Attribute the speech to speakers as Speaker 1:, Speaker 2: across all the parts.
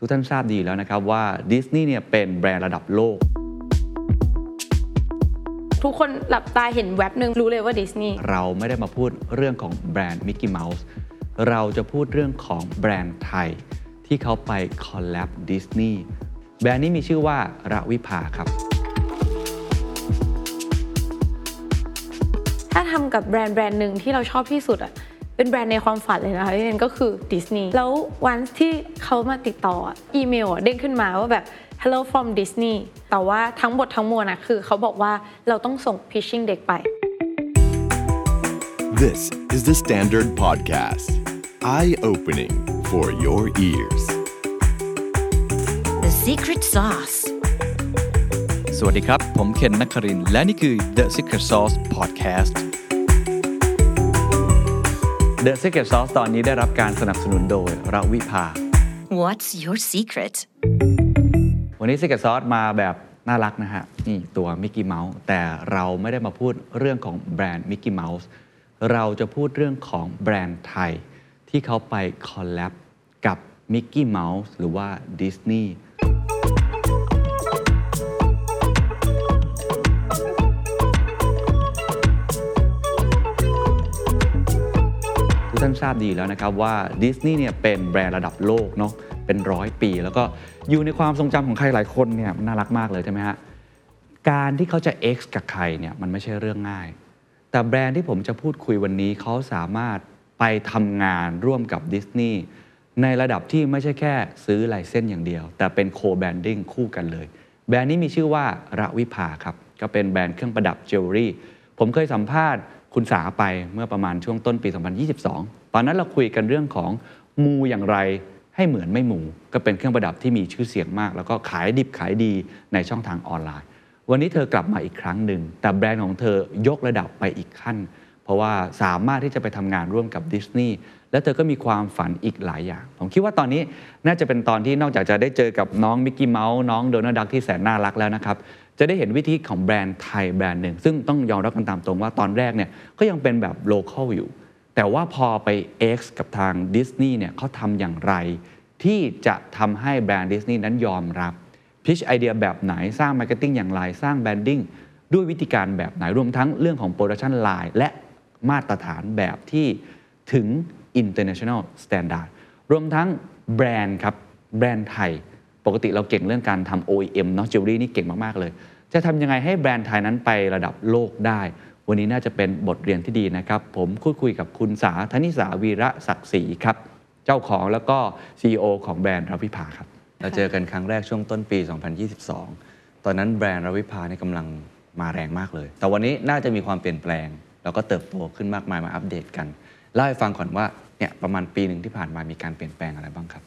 Speaker 1: ทุกท่านทราบดีแล้วนะครับว่าดิสนีย์เนี่ยเป็นแบรนด์ระดับโลก
Speaker 2: ทุกคนหลับตาเห็นแว็บหนึ่งรู้เลยว่าดิสนีย์
Speaker 1: เราไม่ได้มาพูดเรื่องของแบรนด์มิกกี้เมาส์เราจะพูดเรื่องของแบรนด์ไทย ที่เขาไป collab ดิสนีย์แบรนด์นี้มีชื่อว่า RAVIPA ครับ
Speaker 2: ถ้าทำกับแบรนด์แบรนด์หนึ่งที่เราชอบที่สุดอะ เป็นแบรนด์ในความฝันเลยนะคะพี่เนก็คือดิสนีย์แล้ววันที่เขามาติดต่ออะอีเมลอะเด้งขึ้นมาว่าแบบ hello from Disney แต่ว่าทั้งหมดทั้งมวลนะคือเขาบอกว่าเราต้องส่ง pitching deck ไป
Speaker 3: This is the Standard Podcast. Eye opening for your ears.
Speaker 4: The secret sauce.
Speaker 5: สวัสดีครับ ผมเคนนักครินทร์และนี่คือ The Secret Sauce Podcast
Speaker 1: The Secret Sauce ตอนนี้ได้รับการสนับสนุนโดย RAVIPA
Speaker 4: What's your secret?
Speaker 1: วันนี้ Secret Sauce มาแบบน่ารักนะฮะ นี่ตัวมิกกี้เมาส์แต่เราไม่ได้มาพูดเรื่องของแบรนด์มิกกี้เมาส์เราจะพูดเรื่องของแบรนด์ไทย ที่เขาไป collab กับมิกกี้เมาส์หรือว่าดิสนีย์ ท่านทราบดีแล้วนะครับว่าดิสนีย์เนี่ยเป็นแบรนด์ระดับโลกเนาะเป็นร้อยปี แล้วก็อยู่ในความทรงจำของใครหลายคนเนี่ยน่ารักมากเลยใช่ไหมฮะการที่เขาจะ X กับใครเนี่ยมันไม่ใช่เรื่องง่าย แต่แบรนด์ที่ผมจะพูดคุยวันนี้เขาสามารถไปทำงานร่วมกับดิสนีย์ในระดับที่ไม่ใช่แค่ซื้อลายเส้นอย่างเดียว แต่เป็น co-branding คู่กันเลย แบรนด์นี้มีชื่อว่า RAVIPA ครับ ก็เป็นแบรนด์เครื่องประดับจิวเวลรี่ ผมเคยสัมภาษณ์ คุณสาไปเมื่อประมาณช่วงต้นปี 2022 ตอนนั้นเราคุยกันเรื่องของมูอย่างไรให้เหมือนไม่มู ก็เป็นเครื่องประดับที่มีชื่อเสียงมาก แล้วก็ขายดิบขายดีในช่องทางออนไลน์ วันนี้เธอกลับมาอีกครั้งหนึ่ง แต่แบรนด์ของเธอยกระดับไปอีกขั้น เพราะว่าสามารถที่จะไปทำงานร่วมกับดิสนีย์และเธอก็มีความฝันอีกหลายอย่าง ผมคิดว่าตอนนี้น่าจะเป็นตอนที่นอกจากจะได้เจอกับน้องมิกกี้เมาส์น้องโดนัลด์ดักที่แสนน่ารักแล้วนะครับ จะได้เห็นวิธีของแบรนด์ไทยแบรนด์หนึ่ง ซึ่งต้องยอมรับกันตามตรงว่าตอนแรกเนี่ยก็ยังเป็นแบบ local อยู่ แต่ว่าพอไป X กับทางดิสนีย์เนี่ยเขาทำอย่างไร ที่จะทำให้แบรนด์ดิสนีย์นั้นยอมรับ pitch ไอเดียแบบไหนสร้าง marketing อย่างไร สร้าง branding ด้วยวิธีการแบบไหนรวมทั้งเรื่องของ production line และมาตรฐานแบบที่ถึง international standard รวมทั้งแบรนด์ครับ แบรนด์ไทย ปกติเราเก่งเรื่องการทำ OEM เนาะจิวเวลรี่นี่เก่งมากๆเลย จะทำยังไงให้แบรนด์ไทยนั้นไประดับโลกได้ วันนี้น่าจะเป็นบทเรียนที่ดีนะครับ ผมคุยคุยกับคุณสาธนิสาวีระศักดิ์ศรีครับ เจ้าของแล้วก็ CEO ของแบรนด์ RAVIPA ครับเราเจอกันครั้งแรกช่วงต้นปี 2022 ตอนนั้นแบรนด์ RAVIPA เนี่ยกำลังมาแรงมากเลย แต่วันนี้น่าจะมีความเปลี่ยนแปลง แล้วก็เติบโตขึ้นมากมายมาอัปเดตกันเล่าให้ฟังก่อนว่าเนี่ยประมาณปีหนึ่งที่ผ่านมามีการเปลี่ยนแปลงอะไรบ้างครับ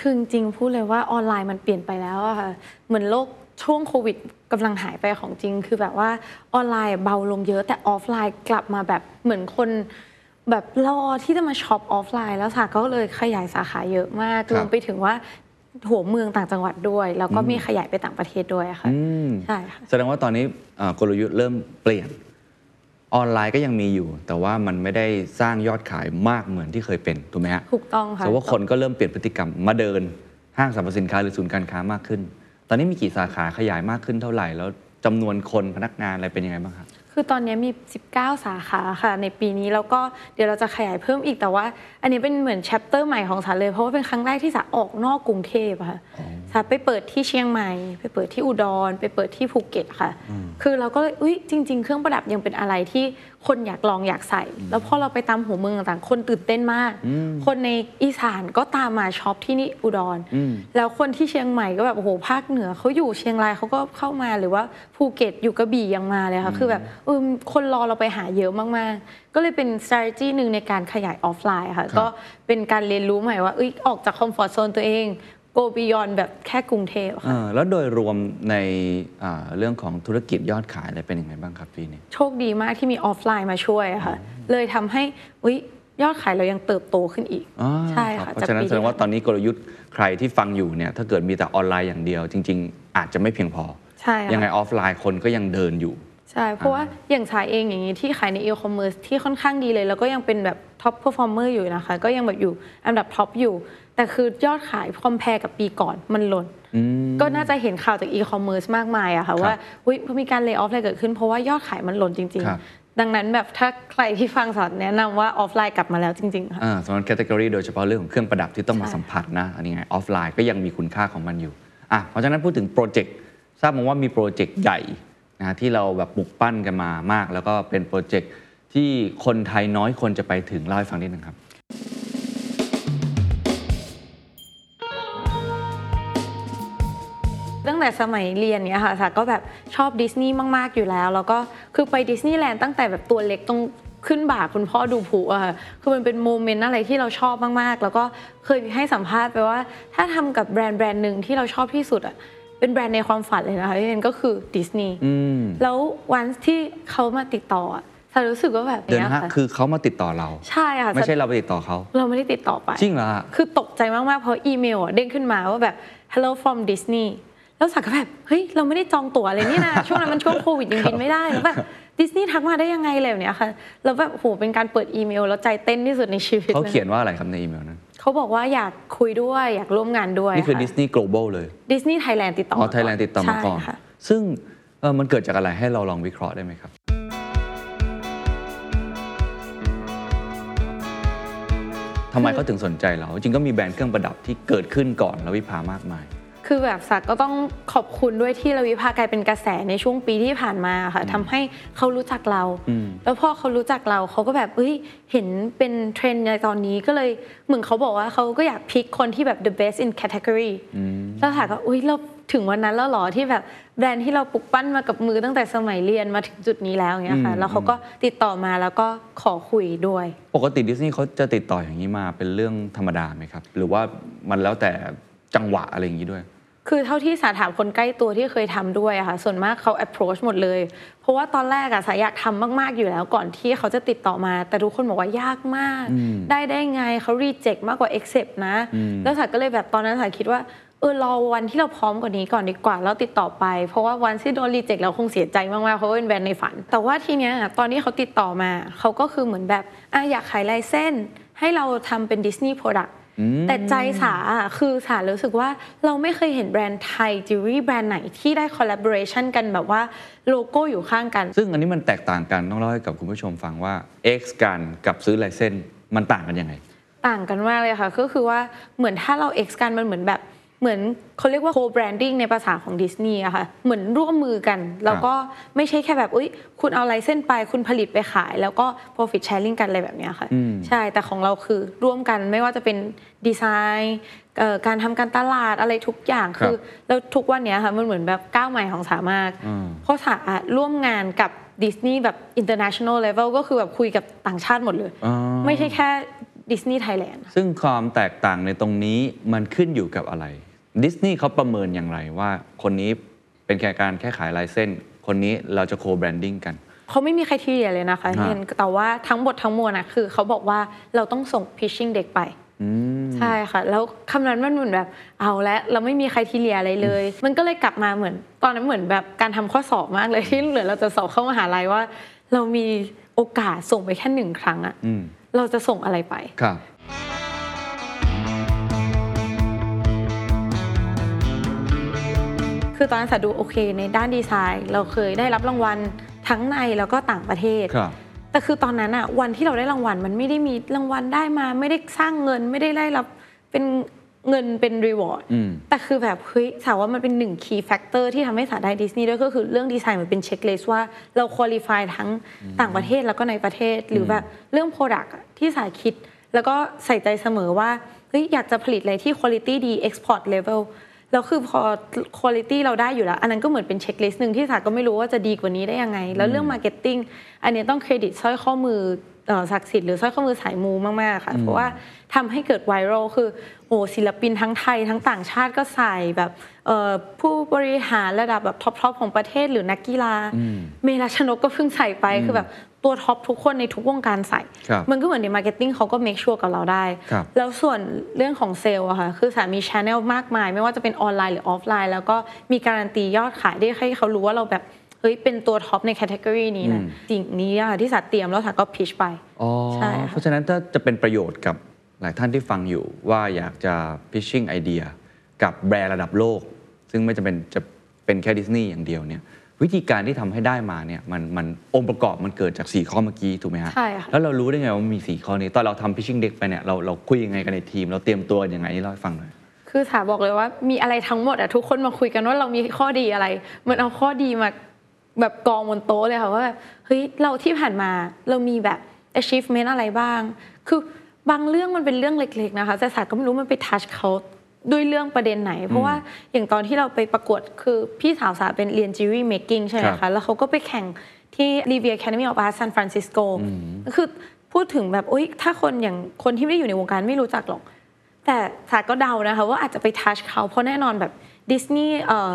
Speaker 2: คือจริงๆพูดเลยว่าออนไลน์มันเปลี่ยนไปแล้วอะค่ะ เหมือนโลกช่วงโควิดกำลังหายไปของจริง คือแบบว่าออนไลน์เบาลงเยอะแต่ออฟไลน์กลับมาแบบเหมือนคนแบบรอที่จะมาช็อปออฟไลน์แล้วสาก็เลยขยายสาขาเยอะมาก
Speaker 1: ครับ
Speaker 2: รวมไปถึงว่าหัวเมืองต่างจังหวัดด้วย แล้วก็มีขยายไปต่างประเทศด้วยอะค่ะ
Speaker 1: อืม
Speaker 2: ใช่ค่ะ
Speaker 1: แสดงว่าตอนนี้เอ่อกลยุทธ์เริ่มเปลี่ยน ออนไลน์ก็ยังมีอยู่ แต่ว่ามันไม่ได้สร้างยอดขายมากเหมือนที่เคยเป็นถูกไหมฮะ
Speaker 2: ถูกต้องค่ะ
Speaker 1: แต่ว่าคนก็เริ่มเปลี่ยนพฤติกรรมมาเดินห้างสรรพสินค้าหรือศูนย์การค้ามากขึ้น ตอนนี้มีกี่สาขาขยายมากขึ้นเท่าไหร่ แล้วจำนวนคนพนักงานอะไรเป็นยังไงบ้างครับ
Speaker 2: คือตอนนี้มี 19 สาขาค่ะ ในปีนี้แล้วก็เดี๋ยวเราจะขยายเพิ่มอีกแต่ว่า อันนี้เป็นเหมือนแชปเตอร์ใหม่ของสาเลย เพราะว่าเป็นครั้งแรกที่สาออกนอกกรุงเทพอะค่ะสาไปเปิดที่เชียงใหม่ ไปเปิดที่อุดร ไปเปิดที่ภูเก็ตค่ะ คือเราก็เลยอุ้ยจริง ๆ เครื่องประดับยังเป็นอะไรที่ คนอยากลองอยากใส่ แล้วพอเราไปตามหัวเมืองต่างๆ คนตื่นเต้นมาก คนในอีสานก็ตามมาช็อปที่นี่อุดร แล้วคนที่เชียงใหม่ก็แบบโอ้โหภาคเหนือเขาอยู่เชียงรายเขาก็เข้ามาหรือว่าภูเก็ตอยู่กระบี่ยังมาเลยค่ะคือแบบเออคนรอเราไปหาเยอะมากๆ ก็เลยเป็น strategy หนึ่งในการขยายออฟไลน์ค่ะก็เป็นการเรียนรู้ใหม่ว่าเอ้ยออกจากคอมฟอร์ z โซนตัวเอง go beyond แบบแค่กรุงเทพค่ะ
Speaker 1: เอ่อแล้วโดยรวมในอ่าเรื่องของธุรกิจยอดขายอะไรเป็นยังไงบ้างครับปีนี้
Speaker 2: โชคดีมากที่มีออฟไลน์มาช่วยอะค่ะ เลยทำให้อุ๊ยยอดขายเรายังเติบโตขึ้นอีก
Speaker 1: อ๋อ
Speaker 2: ใช่
Speaker 1: รับ
Speaker 2: ค่ะ
Speaker 1: เพราะฉะนั้น
Speaker 2: จากปี
Speaker 1: แสดงว่าตอนนี้กลยุทธ์ใครที่ฟังอยู่เนี่ยถ้าเกิดมีแต่ออนไลน์อย่างเดียว จริง ๆ อาจจะไม่เพียงพอ
Speaker 2: ใช่ค่ะ
Speaker 1: ยังไงออฟไลน์คนก็ยังเดินอยู่
Speaker 2: ใช่ เพราะว่าอย่างสาเองอย่างนี้ที่ขายในอีคอมเมิร์ซที่ค่อนข้างดีเลย แล้วก็ยังเป็นแบบ top performer อยู่นะคะ ก็ยังแบบอยู่อันดับท็อปอยู่ แต่คือยอดขาย compare กับปีก่อนมันหล่นก็น่าจะเห็นข่าวจากอีคอมเมิร์ซมากมายอะค่ะว่าอุ๊ยมีการ layoff อะไรเกิดขึ้นเพราะว่ายอดขายมันหล่นจริง
Speaker 1: ครับ
Speaker 2: ๆดังนั้นแบบถ้าใครที่ฟังสาแนะนำว่าออฟไลน์กลับมาแล้วจริง ๆ ค่ะ
Speaker 1: อ่าสำหรับ category โดยเฉพาะเรื่องของเครื่องประดับที่ต้องมา
Speaker 2: ใช้
Speaker 1: สัมผัสนะอันนี้ไงออฟไลน์ก็ยังมีคุณค่าของมันอยู่อะเพราะฉะนั้นพูดถึงโปรเจกต์ทราบมาว่ามีโปรเจกต์ใหญ่นะที่เราแบบปลุกปั้นกันมามาก แล้วก็เป็นโปรเจกต์ที่คนไทยน้อยคนจะไปถึงเล่าให้ฟังนิดนึงครับ
Speaker 2: ตั้งแต่สมัยเรียนเนี่ยค่ะสาก็แบบชอบดิสนีย์มากๆอยู่แล้ว แล้วก็คือไปดิสนีย์แลนด์ตั้งแต่แบบตัวเล็กต้องขึ้นบ่าคุณพ่อดูพลุอะค่ะคือมันเป็น moment อะไรที่เราชอบมากๆ แล้วก็เคยให้สัมภาษณ์ไปว่า ถ้าทำกับแบรนด์แบรนด์หนึ่งที่เราชอบที่สุดอะเป็นแบรนด์ในความฝันเลยนะคะพี่เอนก็คือดิสนีย์
Speaker 1: อืม
Speaker 2: แล้ววันที่เขามาติดต่ออะสารู้สึกว่าแบบ
Speaker 1: เดี๋ยว
Speaker 2: เนี้ย
Speaker 1: นะฮะ
Speaker 2: ค่ะ
Speaker 1: คือเขามาติดต่อเรา
Speaker 2: ใช่ค่ะ
Speaker 1: ไม่ใช่เราไปติดต่อเขา
Speaker 2: เราไม่ได้ติดต่อไป
Speaker 1: จริงเหรอฮะ
Speaker 2: คือตกใจมาก ๆ เพราะอีเมลอะเด้งขึ้นมาว่าแบบ hello from Disney แล้วสักก็แบบเฮ้ยเราไม่ได้จองตั๋วเลยนี่นะช่วงนั้นมันช่วงโควิดยังบินไม่ได้แล้วแบบดิสนีย์ทักมาได้ยังไงเลยแบบเนี้ยค่ะแล้วแบบโหเป็นการเปิดอีเมล แล้วใจเต้นที่สุดในชีวิต
Speaker 1: เขา
Speaker 2: ล
Speaker 1: เขียนว่าอะไรครับในอีเมลนั้น
Speaker 2: เขาบอกว่าอยากคุยด้วยอยากร่วมงานด้วย
Speaker 1: นี่คือดิสนีย์ global เลย
Speaker 2: ดิสนีย์ไทยแลนด์ติดต่อ
Speaker 1: อ๋อ
Speaker 2: มา
Speaker 1: ไทยแลนด์ติดต่อมาก่อน
Speaker 2: ใช่ค่ะ
Speaker 1: ซึ่งเออมันเกิดจากอะไรให้เราลองวิเคราะห์ได้ไหมครับทำไมเขาถึงสนใจเรา จริงก็มีแบรนด์เครื่องประดับที่เกิดขึ้นก่อนแล้ววิภามากมาย
Speaker 2: คือแบบสาก็ต้องขอบคุณด้วยที่ราวิภากลายเป็นกระแสในช่วงปีที่ผ่านมาค่ะทำให้เขารู้จักเรา
Speaker 1: อืม
Speaker 2: แล้วพอเขารู้จักเราเขาก็แบบเอ้ยเห็นเป็นเทรนด์ในตอนนี้ก็เลยเหมือนเขาบอกว่าเขาก็อยากพิกคนที่แบบ the best in category แล้วถามก็อุ้ยเราถึงวันนั้นแล้วเหรอที่แบบแบรนด์ที่เราปลุกปั้นมากับมือตั้งแต่สมัยเรียนมาถึงจุดนี้แล้วอย่างเงี้ยค่ะ
Speaker 1: อืม
Speaker 2: แล้วเขาก็ติดต่อมาแล้วก็ขอคุยด้วย
Speaker 1: ปกติดิสนีย์เขาจะติดต่ออย่างนี้มาเป็นเรื่องธรรมดาไหมครับ หรือว่ามันแล้วแต่จังหวะอะไรอย่างนี้ด้วย
Speaker 2: คือเท่าที่สาถามคนใกล้ตัวที่เคยทำด้วยอะค่ะส่วนมากเขา approach หมดเลย เพราะว่าตอนแรกอะสายอยากทำมาก ๆ อยู่แล้วก่อนที่เขาจะติดต่อมา แต่ทุกคนบอกว่ายากมาก ได้ได้ไงเขา reject มากกว่า accept นะ แล้วสายก็เลยแบบตอนนั้นสายคิดว่าเออรอวันที่เราพร้อมกว่านี้ก่อนดีกว่าแล้วติดต่อไป เพราะว่าวันที่โดน reject เราคงเสียใจมากๆเพราะว่าเป็นแบรนด์ในฝัน แต่ว่าทีเนี้ยตอนที่เขาติดต่อมาเขาก็คือเหมือนแบบอะอยากขายลายเส้น ให้เราทำเป็น Disney Product แต่ใจสาอะคือสารู้สึกว่าเราไม่เคยเห็นแบรนด์ไทยจิวเวลรี่แบรนด์ไหนที่ได้ collaboration กันแบบว่าโลโก้อยู่ข้างกัน
Speaker 1: ซึ่งอันนี้มันแตกต่างกันต้องเล่าให้กับคุณผู้ชมฟังว่า X กันกับซื้อลายเส้นมันต่างกันยังไง
Speaker 2: ต่างกันมากเลยค่ะก็คือว่าเหมือนถ้าเรา X กันมันเหมือนแบบ เหมือนเขาเรียกว่า co-branding ในภาษาของดิสนีย์อะค่ะเหมือนร่วมมือกัน แล้วก็ไม่ใช่แค่แบบอุ้ยคุณเอาไลเส้นไปคุณผลิตไปขาย แล้วก็ profit sharing กันอะไรแบบเนี้ยค่ะใช่แต่ของเราคือร่วมกันไม่ว่าจะเป็นดีไซน์เอ่อการทำการตลาดอะไรทุกอย่าง
Speaker 1: ครับ
Speaker 2: คือแล้วทุกวันเนี้ยค่ะมันเหมือนแบบก้าวใหม่ของสามาก
Speaker 1: อืม
Speaker 2: เพราะสาอะร่วมงานกับดิสนีย์แบบ international level ก็คือแบบคุยกับต่างชาติหมดเลย
Speaker 1: อ๋อ
Speaker 2: ไม่ใช่แค่ดิสนีย์ไทยแลนด์
Speaker 1: ซึ่งความแตกต่างในตรงนี้มันขึ้นอยู่กับอะไร ดิสนีย์เขาประเมินอย่างไรว่าคนนี้เป็นแค่การแค่ขายลายเส้น คนนี้เราจะ co-branding กัน
Speaker 2: เขาไม่มีใครที่เรียเลยนะคะ
Speaker 1: ฮะ
Speaker 2: เห็นแต่ว่าทั้งหมดทั้งมวลนะคือเขาบอกว่าเราต้องส่ง pitching เด็กไป
Speaker 1: อืม
Speaker 2: ใช่ค่ะ แล้วคำนั้นมันเหมือนแบบเอาละเราไม่มีใครที่เรียอะไรเลย มันก็เลยกลับมาเหมือน ตอนนั้นเหมือนแบบการทำข้อสอบมากเลยที่เหลือเราจะสอบเข้ามหาลัยว่า เรามีโอกาสส่งไปแค่หนึ่งครั้งอะ
Speaker 1: อืม
Speaker 2: เราจะส่งอะไรไป
Speaker 1: ครับ
Speaker 2: คือตอนนั้นสาดูโอเคในด้านดีไซน์ เราเคยได้รับรางวัลทั้งในแล้วก็ต่างประเทศ
Speaker 1: ครับ
Speaker 2: แต่คือตอนนั้นอะวันที่เราได้รางวัลมันไม่ได้มีรางวัลได้มา ไม่ได้สร้างเงินไม่ได้ได้รับเป็นเงินเป็น reward อื
Speaker 1: ม
Speaker 2: แต่คือแบบเฮ้ยสาว่ามันเป็นหนึ่ง key factor ที่ทำให้สาได้ดิสนีย์ด้วยก็คือเรื่องดีไซน์มันเป็น checklist ว่าเรา qualify ทั้งต่างประเทศแล้วก็ในประเทศ หรือแบบเรื่อง Product อะที่สาคิด แล้วก็ใส่ใจเสมอว่าเฮ้ยอยากจะผลิตอะไรที่คุณภาพดี export level แล้วคือพอคุณภาพเราได้อยู่แล้ว อันนั้นก็เหมือนเป็น checklist หนึ่งที่สาก็ไม่รู้ว่าจะดีกว่านี้ได้ยังไง แล้วเรื่อง marketingอันนี้ต้องเครดิตสร้อยข้อมือเอ่อศักดิ์สิทธิ์หรือสร้อยข้อมือสายมูมากๆค่ะ เพราะว่าทำให้เกิดไวรัลคือโอ้ศิลปินทั้งไทยทั้งต่างชาติก็ใส่แบบเอ่อผู้บริหารระดับแบบท็อปๆของประเทศหรือนักกีฬา เมย์ รัชนกก็เพิ่งใส่ไปคือแบบ ตัวท็อปทุกคนในทุกวงการใส่
Speaker 1: ครับ
Speaker 2: มันก็เหมือนใน marketing เขาก็ make sure กับเราได้
Speaker 1: ครับ
Speaker 2: แล้วส่วนเรื่องของเซลล์อะค่ะคือสามี channel มากมาย ไม่ว่าจะเป็นออนไลน์หรือออฟไลน์ แล้วก็มีการันตียอดขายได้ให้เขารู้ว่าเราแบบเฮ้ยฮ้ยเป็นตัวท็อปใน category นี้นะสิ่งนี้อะค่ะที่สาเตรียมแล้วสาก็ pitch ไป
Speaker 1: อ๋อ
Speaker 2: ใช่ค่ะ
Speaker 1: เพราะฉะนั้นถ้าจะเป็นประโยชน์กับหลายท่านที่ฟังอยู่ว่าอยากจะ pitching ไอเดียกับแบรนด์ระดับโลก ซึ่งไม่จำเป็นจะเป็นแค่ดิสนีย์อย่างเดียวเนี่ย วิธีการที่ทำให้ได้มาเนี่ยมันมันองค์ประกอบมันเกิดจาก 4 ข้อเมื่อกี้ถูกไหมฮะ
Speaker 2: ใช่ค่ะ
Speaker 1: แล้วเรารู้ได้ไงว่ามันมี4 ข้อนี้ ตอนเราทำ pitching deck ไปเนี่ยเราเราคุยยังไงกันในทีม เราเตรียมตัวยังไงนี่เล่าให้ฟังหน่อย
Speaker 2: คือถาบอกเลยว่ามีอะไรทั้งหมดอะทุกคนมาคุยกันว่าเรามีข้อดีอะไรเหมือนเอาข้อดีมาแบบกองบนโต๊ะเลยค่ะว่าแบบเฮ้ยเราที่ผ่านมาเรามีแบบ achievement อะไรบ้าง คือบางเรื่องมันเป็นเรื่องเล็ก ๆ นะคะแต่ศาสตร์ก็ไม่รู้มันไปทัชเขา ด้วยเรื่องประเด็นไหน เพราะว่าอย่างตอนที่เราไปประกวดคือพี่สาวสาเป็นเรียน jewelry making ใช่ไหม
Speaker 1: ครั
Speaker 2: คะ
Speaker 1: บ
Speaker 2: แล้วเขาก็ไปแข่งที่ Riviera Academy of Art San Francisco คือพูดถึงแบบโอ๊ยถ้าคนอย่างคนที่ไม่ได้อยู่ในวงการไม่รู้จักหรอก แต่สาก็เดานะคะว่าอาจจะไป touch เขา เพราะแน่นอนแบบดิสนีย์เออ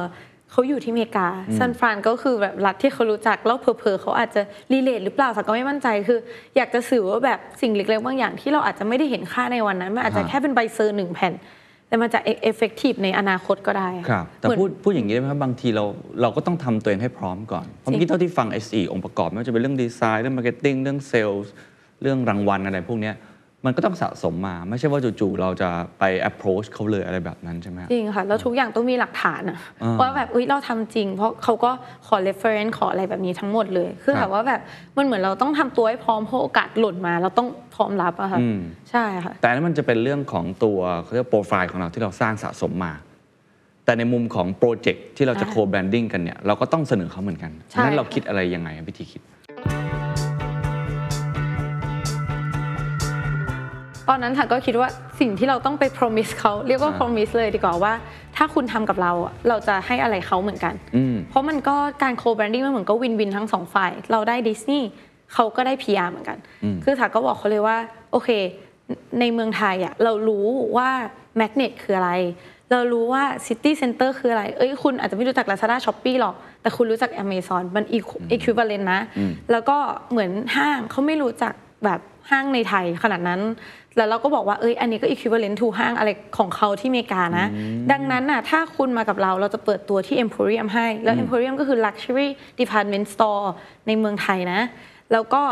Speaker 2: เขาอยู่ที่อเมริกาซันฟรานก็คือแบบรัฐที่เขารู้จัก แล้วเพอๆเขาอาจจะ relate หรือเปล่าสาก็ไม่มั่นใจคือ อยากจะสื่อว่าแบบสิ่งเล็กๆบางอย่างที่เราอาจจะไม่ได้เห็นค่าในวันนั้นมันอาจจะ
Speaker 1: ฮะ
Speaker 2: แค่เป็นใบ cer หนึ่งแผ่น แต่มันจะ effective ในอนาคตก็ได้ะ
Speaker 1: ครับแต่
Speaker 2: เหมือน
Speaker 1: พูดพูดอย่างนี้ได้ไหมครับ บางทีเราเราก็ต้องทำตัวเองให้พร้อมก่อนเพราะเมื่อกี้เท่าที่ฟัง SE องค์ประกอบไม่ว่าจะเป็นเรื่องดีไซน์เรื่อง marketing เรื่องเซลล์เรื่องรางวัลอะไรพวกเนี้ย มันก็ต้องสะสมมา ไม่ใช่ว่าจู่ๆเราจะไป approach เขาเลยอะไรแบบนั้นใช่ไหมฮะ
Speaker 2: จริงค่ะ แล้วทุกอย่างต้องมีหลักฐานอะ
Speaker 1: อ่า
Speaker 2: ว่าแบบเอ้ยเราทำจริง เพราะเขาก็ขอ reference ขออะไรแบบนี้ทั้งหมดเลย คือ
Speaker 1: ครับ
Speaker 2: แบบว่าแบบมันเหมือนเราต้องทำตัวให้พร้อมเพราะโอกาสหล่นมา เราต้องพร้อมรับอะค่ะ
Speaker 1: อืม
Speaker 2: ใช่ค่ะ
Speaker 1: แต่อันนั้นมันจะเป็นเรื่องของตัวเขาเรียกโปรไฟล์ของเราที่เราสร้างสะสมมาแต่ในมุมของโปรเจกต์ที่เราจะ
Speaker 2: อ่า
Speaker 1: โคแบรนดิ้งกันเนี่ยเราก็ต้องเสนอเขาเหมือนกัน
Speaker 2: ใช่
Speaker 1: นั้นเรา
Speaker 2: ค่ะ
Speaker 1: คิดอะไรยังไงวิธีคิด
Speaker 2: ตอนนั้นค่ะก็คิดว่าสิ่งที่เราต้องไป promise เขาเรียกว่า
Speaker 1: อ่า
Speaker 2: promise เลยดีกว่าว่า ถ้าคุณทำกับเราอะเราจะให้อะไรเขาเหมือนกัน
Speaker 1: อืม
Speaker 2: เพราะมันก็การ co-branding มันเหมือนก็วินวินทั้งสองฝ่าย เราได้ดิสนีย์เขาก็ได้ PR เหมือนกัน คือถาก็บอกเขาเลยว่า โอเค ในเมืองไทยอะเรารู้ว่า magnet คืออะไร เรารู้ว่า city center คืออะไร เอ้ยคุณอาจจะไม่รู้จัก Lazada Shopee หรอก แต่คุณรู้จัก Amazon มัน equ- equivalent นะ แล้วก็เหมือนห้างเขาไม่รู้จักแบบ ห้างในไทยขนาดนั้น แล้วเราก็บอกว่าเอ้ยอันนี้ก็ equivalent to ห้างอะไรของเขาที่อเมริกานะ ดังนั้นน่ะถ้าคุณมากับเราเราจะเปิดตัวที่ Emporium ให้ แล้ว Emporium ก็คือ Luxury Department Store ในเมืองไทยนะ แล้วก็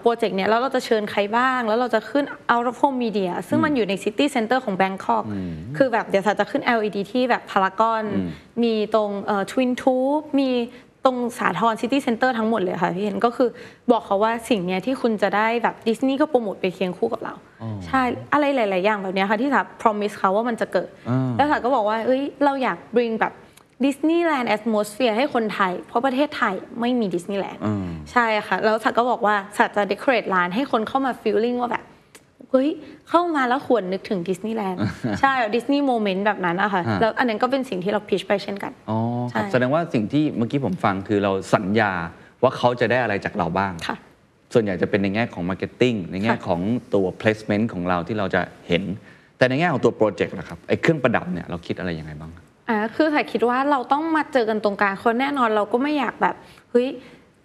Speaker 2: โปรเจกต์เนี้ยแล้วเราจะเชิญใครบ้าง แล้วเราจะขึ้น out of home media ซึ่งมันอยู่ใน city center ของ Bangkok คือแบบเดี๋ยวจะขึ้น LED ที่แบบพารากอน มีตรงทวินทูบมีต รงสาทรซิตี้เซ็นเตอร์ทั้งหมดเลยค่ะพี่เห็นก็คือบอกเขาว่าสิ่งเนี้ยที่คุณจะได้แบบดิสนีย์ก็โปรโมทไปเคียงคู่กับเรา ใช่อะไรหลาย ๆ อย่างแบบเนี้ยค่ะที่สา promise เขาว่ามันจะเกิด
Speaker 1: อ่า
Speaker 2: แล้วสาก็บอกว่าเอ้ยเราอยาก bring แบบดิสนีย์แลนด์ atmosphere ให้คนไทย เพราะประเทศไทยไม่มีดิสนีย์แลนด์
Speaker 1: อืม
Speaker 2: ใช่ค่ะ แล้วสักก็บอกว่าสักจะ decorate ร้านให้คนเข้ามา feeling ว่าแบบ เฮ้ยเข้ามาแล้วคนนึกถึงดิสนีย์แลนด์ใช่ดิสนีย์ moment แบบนั้นอะค่ะ
Speaker 1: ฮะ
Speaker 2: แล้วอันนั้นก็เป็นสิ่งที่เรา pitch ไปเช่นกัน
Speaker 1: อ๋อครับ
Speaker 2: ใช่
Speaker 1: แสดงว่าสิ่งที่เมื่อกี้ผมฟังคือเราสัญญาว่าเขาจะได้อะไรจากเราบ้าง
Speaker 2: ค่ะ
Speaker 1: ส่วนใหญ่จะเป็นในแง่ของ Marketing ในแง่
Speaker 2: ค่ะ
Speaker 1: ของตัว placement ของเราที่เราจะเห็น แต่ในแง่ของตัวโปรเจกต์นะครับไอ้เครื่องประดับเนี่ยเราคิดอะไรยังไงบ้าง
Speaker 2: อ่าคือแต่คิดว่าเราต้องมาเจอกันตรงกลางคนแน่นอนเราก็ไม่อยากแบบเฮ้ย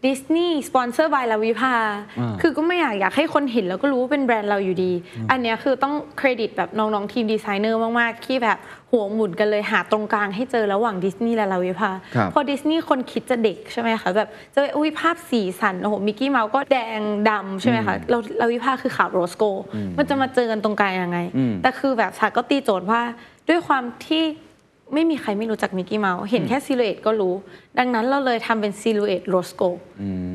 Speaker 2: ดิสนีย์สปอนเซอร์ by ราวิภา
Speaker 1: อ่า
Speaker 2: คือก็ไม่อยากอยากให้คนเห็นแล้วก็รู้ว่าเป็นแบรนด์เราอยู่ดี อันเนี้ยคือต้องเครดิตแบบน้องๆทีมดีไซเนอร์มากๆที่แบบหัวหมุนกันเลยหาตรงกลางให้เจอระหว่างดิสนีย์และราวิภา
Speaker 1: ครับ
Speaker 2: พอดิสนีย์คนคิดจะเด็กใช่ไหมคะแบบจะไปอุ้ยภาพสีสันโอ้โหมิกกี้เมาส์ก็แดงดำใช่ไหมคะเราราวิภาคือขาว rose gold มันจะมาเจอกันตรงกลางยังไง
Speaker 1: อืม
Speaker 2: แต่คือแบบสาก็ตีโจทย์ว่าด้วยความที่ ไม่มีใครไม่รู้จักมิกกี้เมาส์เห็นแค่ silhouette ก็รู้ ดังนั้นเราเลยทำเป็น silhouette rose gold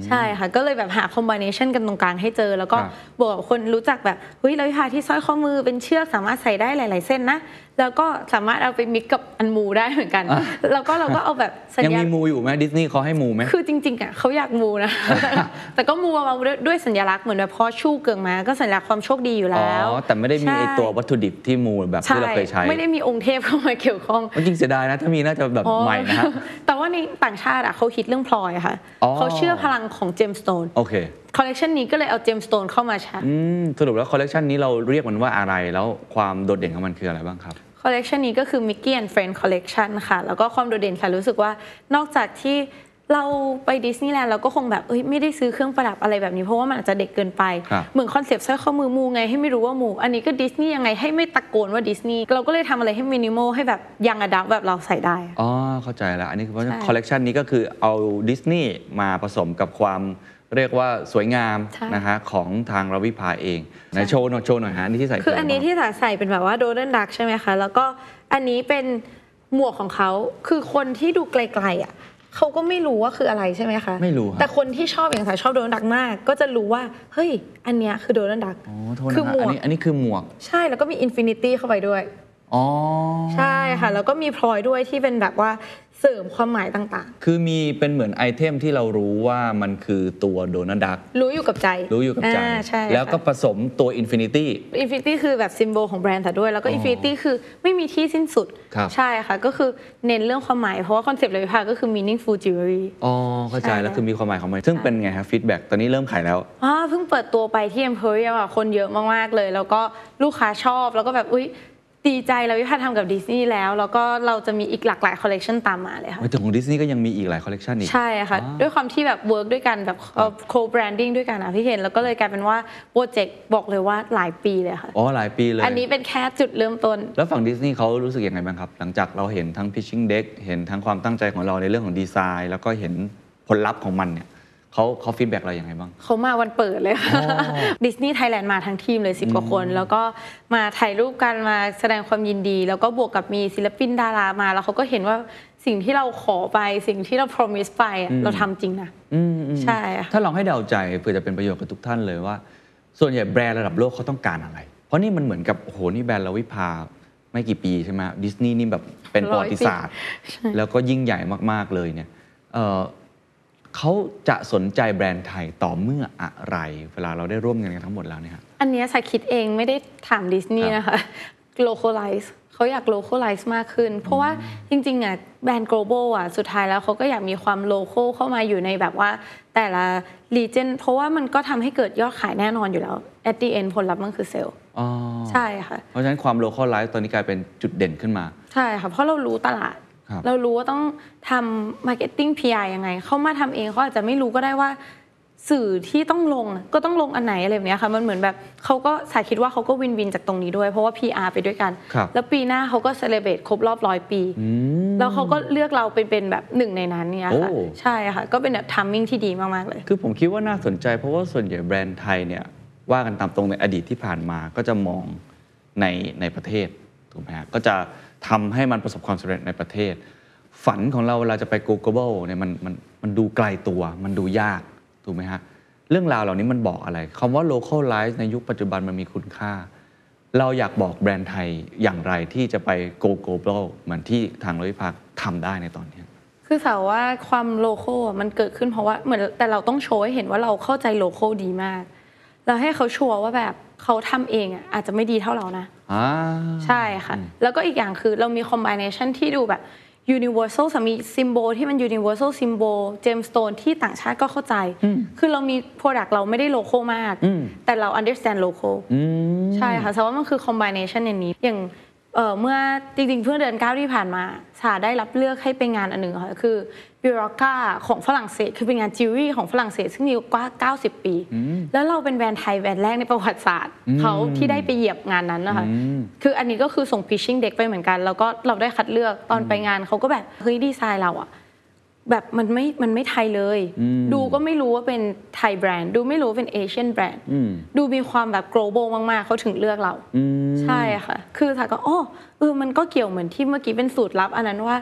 Speaker 2: ใช่ค่ะ ก็เลยแบบหาคอมบิเนชันกันตรงกลางให้เจอ แล้วก็
Speaker 1: ครับ
Speaker 2: บอกกับคนรู้จักแบบเฮ้ยเราวิพาที่สร้อยข้อมือเป็นเชือกสามารถใส่ได้หลาย ๆ เส้นนะ แล้วก็สามารถเอาไปมิกกับอันมูได้เหมือนกัน แล้วก็เราก็เอาแบบสัญ
Speaker 1: ยัง
Speaker 2: ญา
Speaker 1: มีมูอยู่ไหมดิสนีย์เขาให้มูไหม
Speaker 2: คือจริงๆอะเขาอยากมูนะแต่ก็มูมาด้วยด้วยสัญลักษณ์เหมือนแบบพอชู่เกิงมาก็สัญลักษณ์ความโชคดีอยู่
Speaker 1: อ๋
Speaker 2: แล้ว
Speaker 1: อแต่ไม่ได้มีไอ
Speaker 2: ใช่
Speaker 1: ตัววัตถุดิบที่มูแบบที่เราเคยใช้
Speaker 2: ไม่ได้มีองค์เทพเข้ามาเกี่ยวข้อง
Speaker 1: จริงเสียดายนะถ้ามีน่าจะแบบ
Speaker 2: อ๋อ
Speaker 1: ใหม่นะฮะ
Speaker 2: แต่ว่าในต่างชาติอะเขาคิดเรื่องพลอยอะค่ะ
Speaker 1: อ๋อ
Speaker 2: เขาเชื่อพลังของ gemstone โอ
Speaker 1: เค
Speaker 2: คอลเลกชันนี้ก็เลยเอา gemstone เข้ามาใช้
Speaker 1: อืมสรุปแล้วคอลเลกชันนี้เราเรียกมันว่าอะไรแล้วความโดดเด่นของมันคืออะไรบ้างครับ
Speaker 2: คอ ลเลกชันนี้ก็คือ Mickey and Friend Collection ค่ะ แล้วก็ความโดดเด่นค่ะรู้สึกว่านอกจากที่เราไปดิสนีย์แลนด์เราก็คงแบบเอ้ยไม่ได้ซื้อเครื่องประดับอะไรแบบนี้เพราะว่ามันอาจจะเด็กเกินไป
Speaker 1: ครับ
Speaker 2: เหมือนคอนเซปต์สร้อยข้อมือมูไงให้ไม่รู้ว่ามู อันนี้ก็ดิสนีย์ยังไงให้ไม่ตะโกนว่าดิสนีย์เราก็เลยทำอะไรให้มินิมอลให้แบบยังอดับแบบเราใส่ได้
Speaker 1: อ๋อ เข้าใจแล้ว อันนี้คือเพราะฉะนั้น
Speaker 2: ใช่
Speaker 1: คอลเลกชันนี้ก็คือเอาดิสนีย์มาผสมกับความ เรียกว่าสวยงาม
Speaker 2: ใช่
Speaker 1: นะฮะของทางราวิภาเองไหนโชว์หน่อยโชว์หน่อยฮะอันนี่ที่ใส่
Speaker 2: คืออันนี้ะ
Speaker 1: ไรบ้าง
Speaker 2: ที่สาใส่เป็นแบบว่าโดนัลดักใช่ไหมคะ แล้วก็อันนี้เป็นหมวกของเขาคือคนที่ดูไกลๆอะเขาก็ไม่รู้ว่าคืออะไรใช่ไหมคะ
Speaker 1: ไม่รู้ครับ
Speaker 2: แต่คนที่ชอบอย่างสายชอบโดนัลดักมาก ก็จะรู้ว่าเฮ้ยอันเนี้ยคือโดนัลดัก
Speaker 1: อ๋อโทษ
Speaker 2: คือ
Speaker 1: นะ
Speaker 2: หม
Speaker 1: ฮะ
Speaker 2: ว
Speaker 1: อัน
Speaker 2: ก
Speaker 1: นี้อันนี้คือหมวก
Speaker 2: ใช่แล้วก็มี infinity เข้าไปด้วย
Speaker 1: อ๋อ
Speaker 2: ใช่ค่ะ แล้วก็มีพลอยด้วยที่เป็นแบบว่า เสริมความหมายต่าง
Speaker 1: คือมีเป็นเหมือนไอเทมที่เรารู้ว่ามันคือตัวโดนัลดัก
Speaker 2: ๆ รู้อยู่กับใจ
Speaker 1: รู้อยู่กับใจ
Speaker 2: ใช่
Speaker 1: แล้วก็
Speaker 2: ค่ะ
Speaker 1: ผสมตัว
Speaker 2: infinity infinity คือแบบ symbol ของแบรนด์แต่ด้วย แล้วก็
Speaker 1: อ๋อ
Speaker 2: infinity คือไม่มีที่สิ้นสุด
Speaker 1: ครับ
Speaker 2: ใช่ค่ะ ก็คือเน้นเรื่องความหมาย เพราะว่าคอนเซปต์เลยค่ะก็คือ meaningful jewelry
Speaker 1: อ๋อเข้าใจ
Speaker 2: ใช่
Speaker 1: แล้วคือมีความหมายของมันซึ่งเป็นไงฮะ feedback ตอนนี้เริ่มขายแล้ว
Speaker 2: อ่าเพิ่งเปิดตัวไปที่ Emporium อะคนเยอะมาก ๆ เลย แล้วก็ลูกค้าชอบแล้วก็แบบอุ๊ย ดีใจแล้ววิพาทำกับดิสนีย์แล้ว แล้วก็เราจะมีอีกหลากหลายคอลเลกชันตามมาเลยค่ะ
Speaker 1: แต่ของดิสนีย์ก็ยังมีอีกหลายคอลเลกชันอีก
Speaker 2: ใช่ค่ะ
Speaker 1: อ๋อ
Speaker 2: ด้วยความที่แบบ work ด้วยกันแบบ co-branding ด้วยกันอะพี่เห็น แล้วก็เลยกลายเป็นว่าโปรเจกต์บอกเลยว่าหลายปีเลยค่ะ
Speaker 1: อ๋อ หลายปีเลย
Speaker 2: อันนี้เป็นแค่จุดเริ่มต้น
Speaker 1: แล้วฝั่งดิสนีย์เขารู้สึกยังไงบ้างครับ หลังจากเราเห็นทั้ง pitching deck เห็นทั้งความตั้งใจของเราในเรื่องของดีไซน์ แล้วก็เห็นผลลัพธ์ของมันเนี่ย เขาเขา feedback เราอย่างไงบ้าง
Speaker 2: เขามาวันเปิดเลยค่ะดิสนีย์ไทยแลนด์มาทั้งทีมเลย10กว่าคน แล้วก็มาถ่ายรูปกันมาแสดงความยินดี แล้วก็บวกกับมีศิลปินดารามา แล้วเขาก็เห็นว่าสิ่งที่เราขอไปสิ่งที่เรา promise ไปอะเราทำจริงนะ
Speaker 1: อืมอืม
Speaker 2: ใช่ค่ะ
Speaker 1: ถ้าลองให้เดาใจเพื่อจะเป็นประโยชน์กับทุกท่านเลยว่า ส่วนใหญ่แบรนด์ระดับโลกเขาต้องการอะไร เพราะนี่มันเหมือนกับโอ้โหนี่แบรนด์ราวิภาไม่กี่ปีใช่ไหมดิสนีย์นี่แบบเป็นประวัติศาสตร์
Speaker 2: ใช่
Speaker 1: แล้วก็ยิ่งใหญ่มากๆเลยเนี่ย เอ่อเขาจะสนใจแบรนด์ไทยต่อเมื่ออะไร เวลาเราได้ร่วมงานกันทั้งหมดแล้วเนี่ยครับ
Speaker 2: อันเนี้ยสายคิดเองไม่ได้ถามดิสนีย์นะคะ localize เขาอยาก localize มากขึ้น เพราะว่าจริงๆอะแบรนด์ global อะสุดท้ายแล้วเขาก็อยากมีความ local เข้ามาอยู่ในแบบว่าแต่ละ region เพราะว่ามันก็ทำให้เกิดยอดขายแน่นอนอยู่แล้ว at the end ผลลัพธ์มันคือเซลล์
Speaker 1: อ๋อ
Speaker 2: ใช่ค่ะ
Speaker 1: เพราะฉะนั้นความ localize ตอนนี้กลายเป็นจุดเด่นขึ้นมา
Speaker 2: ใช่ค่ะ เพราะเรารู้ตลาด
Speaker 1: ครับ
Speaker 2: เรารู้ว่าต้องทำ marketing PR ยังไง เขามาทำเองเขาอาจจะไม่รู้ก็ได้ว่าสื่อที่ต้องลงอะก็ต้องลงอันไหนอะไรแบบเนี้ยค่ะมันเหมือนแบบเขาก็สาคิดว่าเขาก็ win-win จากตรงนี้ด้วย เพราะว่า PR ไปด้วยกัน
Speaker 1: ครับ
Speaker 2: แล้วปีหน้าเขาก็ celebrate ครบรอบร้อยปี แล้วเขาก็เลือกเราเป็นเป็นแบบหนึ่งในนั้นเนี่ยค่ะ
Speaker 1: โอ้
Speaker 2: ใช่ค่ะ ก็เป็นแบบ timing ที่ดีมาก ๆ เลย
Speaker 1: คือผมคิดว่าน่าสนใจ เพราะว่าส่วนใหญ่แบรนด์ไทยเนี่ยว่ากันตามตรงในอดีตที่ผ่านมาก็จะมองในในประเทศถูกไหมฮะก็จะ ทำให้มันประสบความสำเร็จในประเทศ ฝันของเราเวลาจะไป global เนี่ยมันมันมันดูไกลตัว มันดูยากถูกไหมฮะเรื่องราวเหล่านี้มันบอกอะไรคำว่า localize ในยุคปัจจุบันมันมีคุณค่า เราอยากบอกแบรนด์ไทยอย่างไรที่จะไป go global เหมือนที่ทางรถไฟฟ้าทำได้ในตอนนี้
Speaker 2: คือสาวว่าความโลโก้มันเกิดขึ้นเพราะว่าเหมือนแต่เราต้องโชว์ให้เห็นว่าเราเข้าใจโลโก้ดีมาก แล้วให้เขาชัวร์ว่าแบบเขาทำเองอะอาจจะไม่ดีเท่าเรานะ ใช่ค่ะ แล้วก็อีกอย่างคือเรามีคอมบิเนชันที่ดูแบบ universal สามีซิมโบลที่มัน universal symbol gemstone ที่ต่างชาติก็เข้าใจ คือเรามี product เราไม่ได้โลโก้มาก แต่เรา understand local ใช่ค่ะแสดงว่ามันคือ combination ในนี้อย่าง เอ่อเมื่อจริงๆเพื่อเดือนเก้าที่ผ่านมาสาได้รับเลือกให้ไปงานอันหนึ่งค่ะคือ b u r o c a ของฝรั่งเศส คือเป็นงานจิวเวลรี่ของฝรั่งเศสซึ่งมีกว่า 90 ปี แล้วเราเป็นแบรนด์ไทยแบรนด์แรกในประวัติศาสตร์เขาที่ได้ไปเหยียบงานนั้นนะคะคืออันนี้ก็คือส่ง pitching deck ไปเหมือนกัน แล้วก็เราได้คัดเลือกตอนไปงานเขาก็แบบเฮ้ยดีไซน์เราอะ แบบมันไม่มันไม่ไทยเลย ดูก็ไม่รู้ว่าเป็นไทยแบรนด์ดูไม่รู้ว่าเป็น Asian แบรนด์ดูมีความแบบ global มาก ๆเขาถึงเลือกเราใช่ค่ะ คือสาก็อ๋อเออมันก็เกี่ยวเหมือนที่เมื่อกี้เป็นสูตรลับ อันนั้นว่า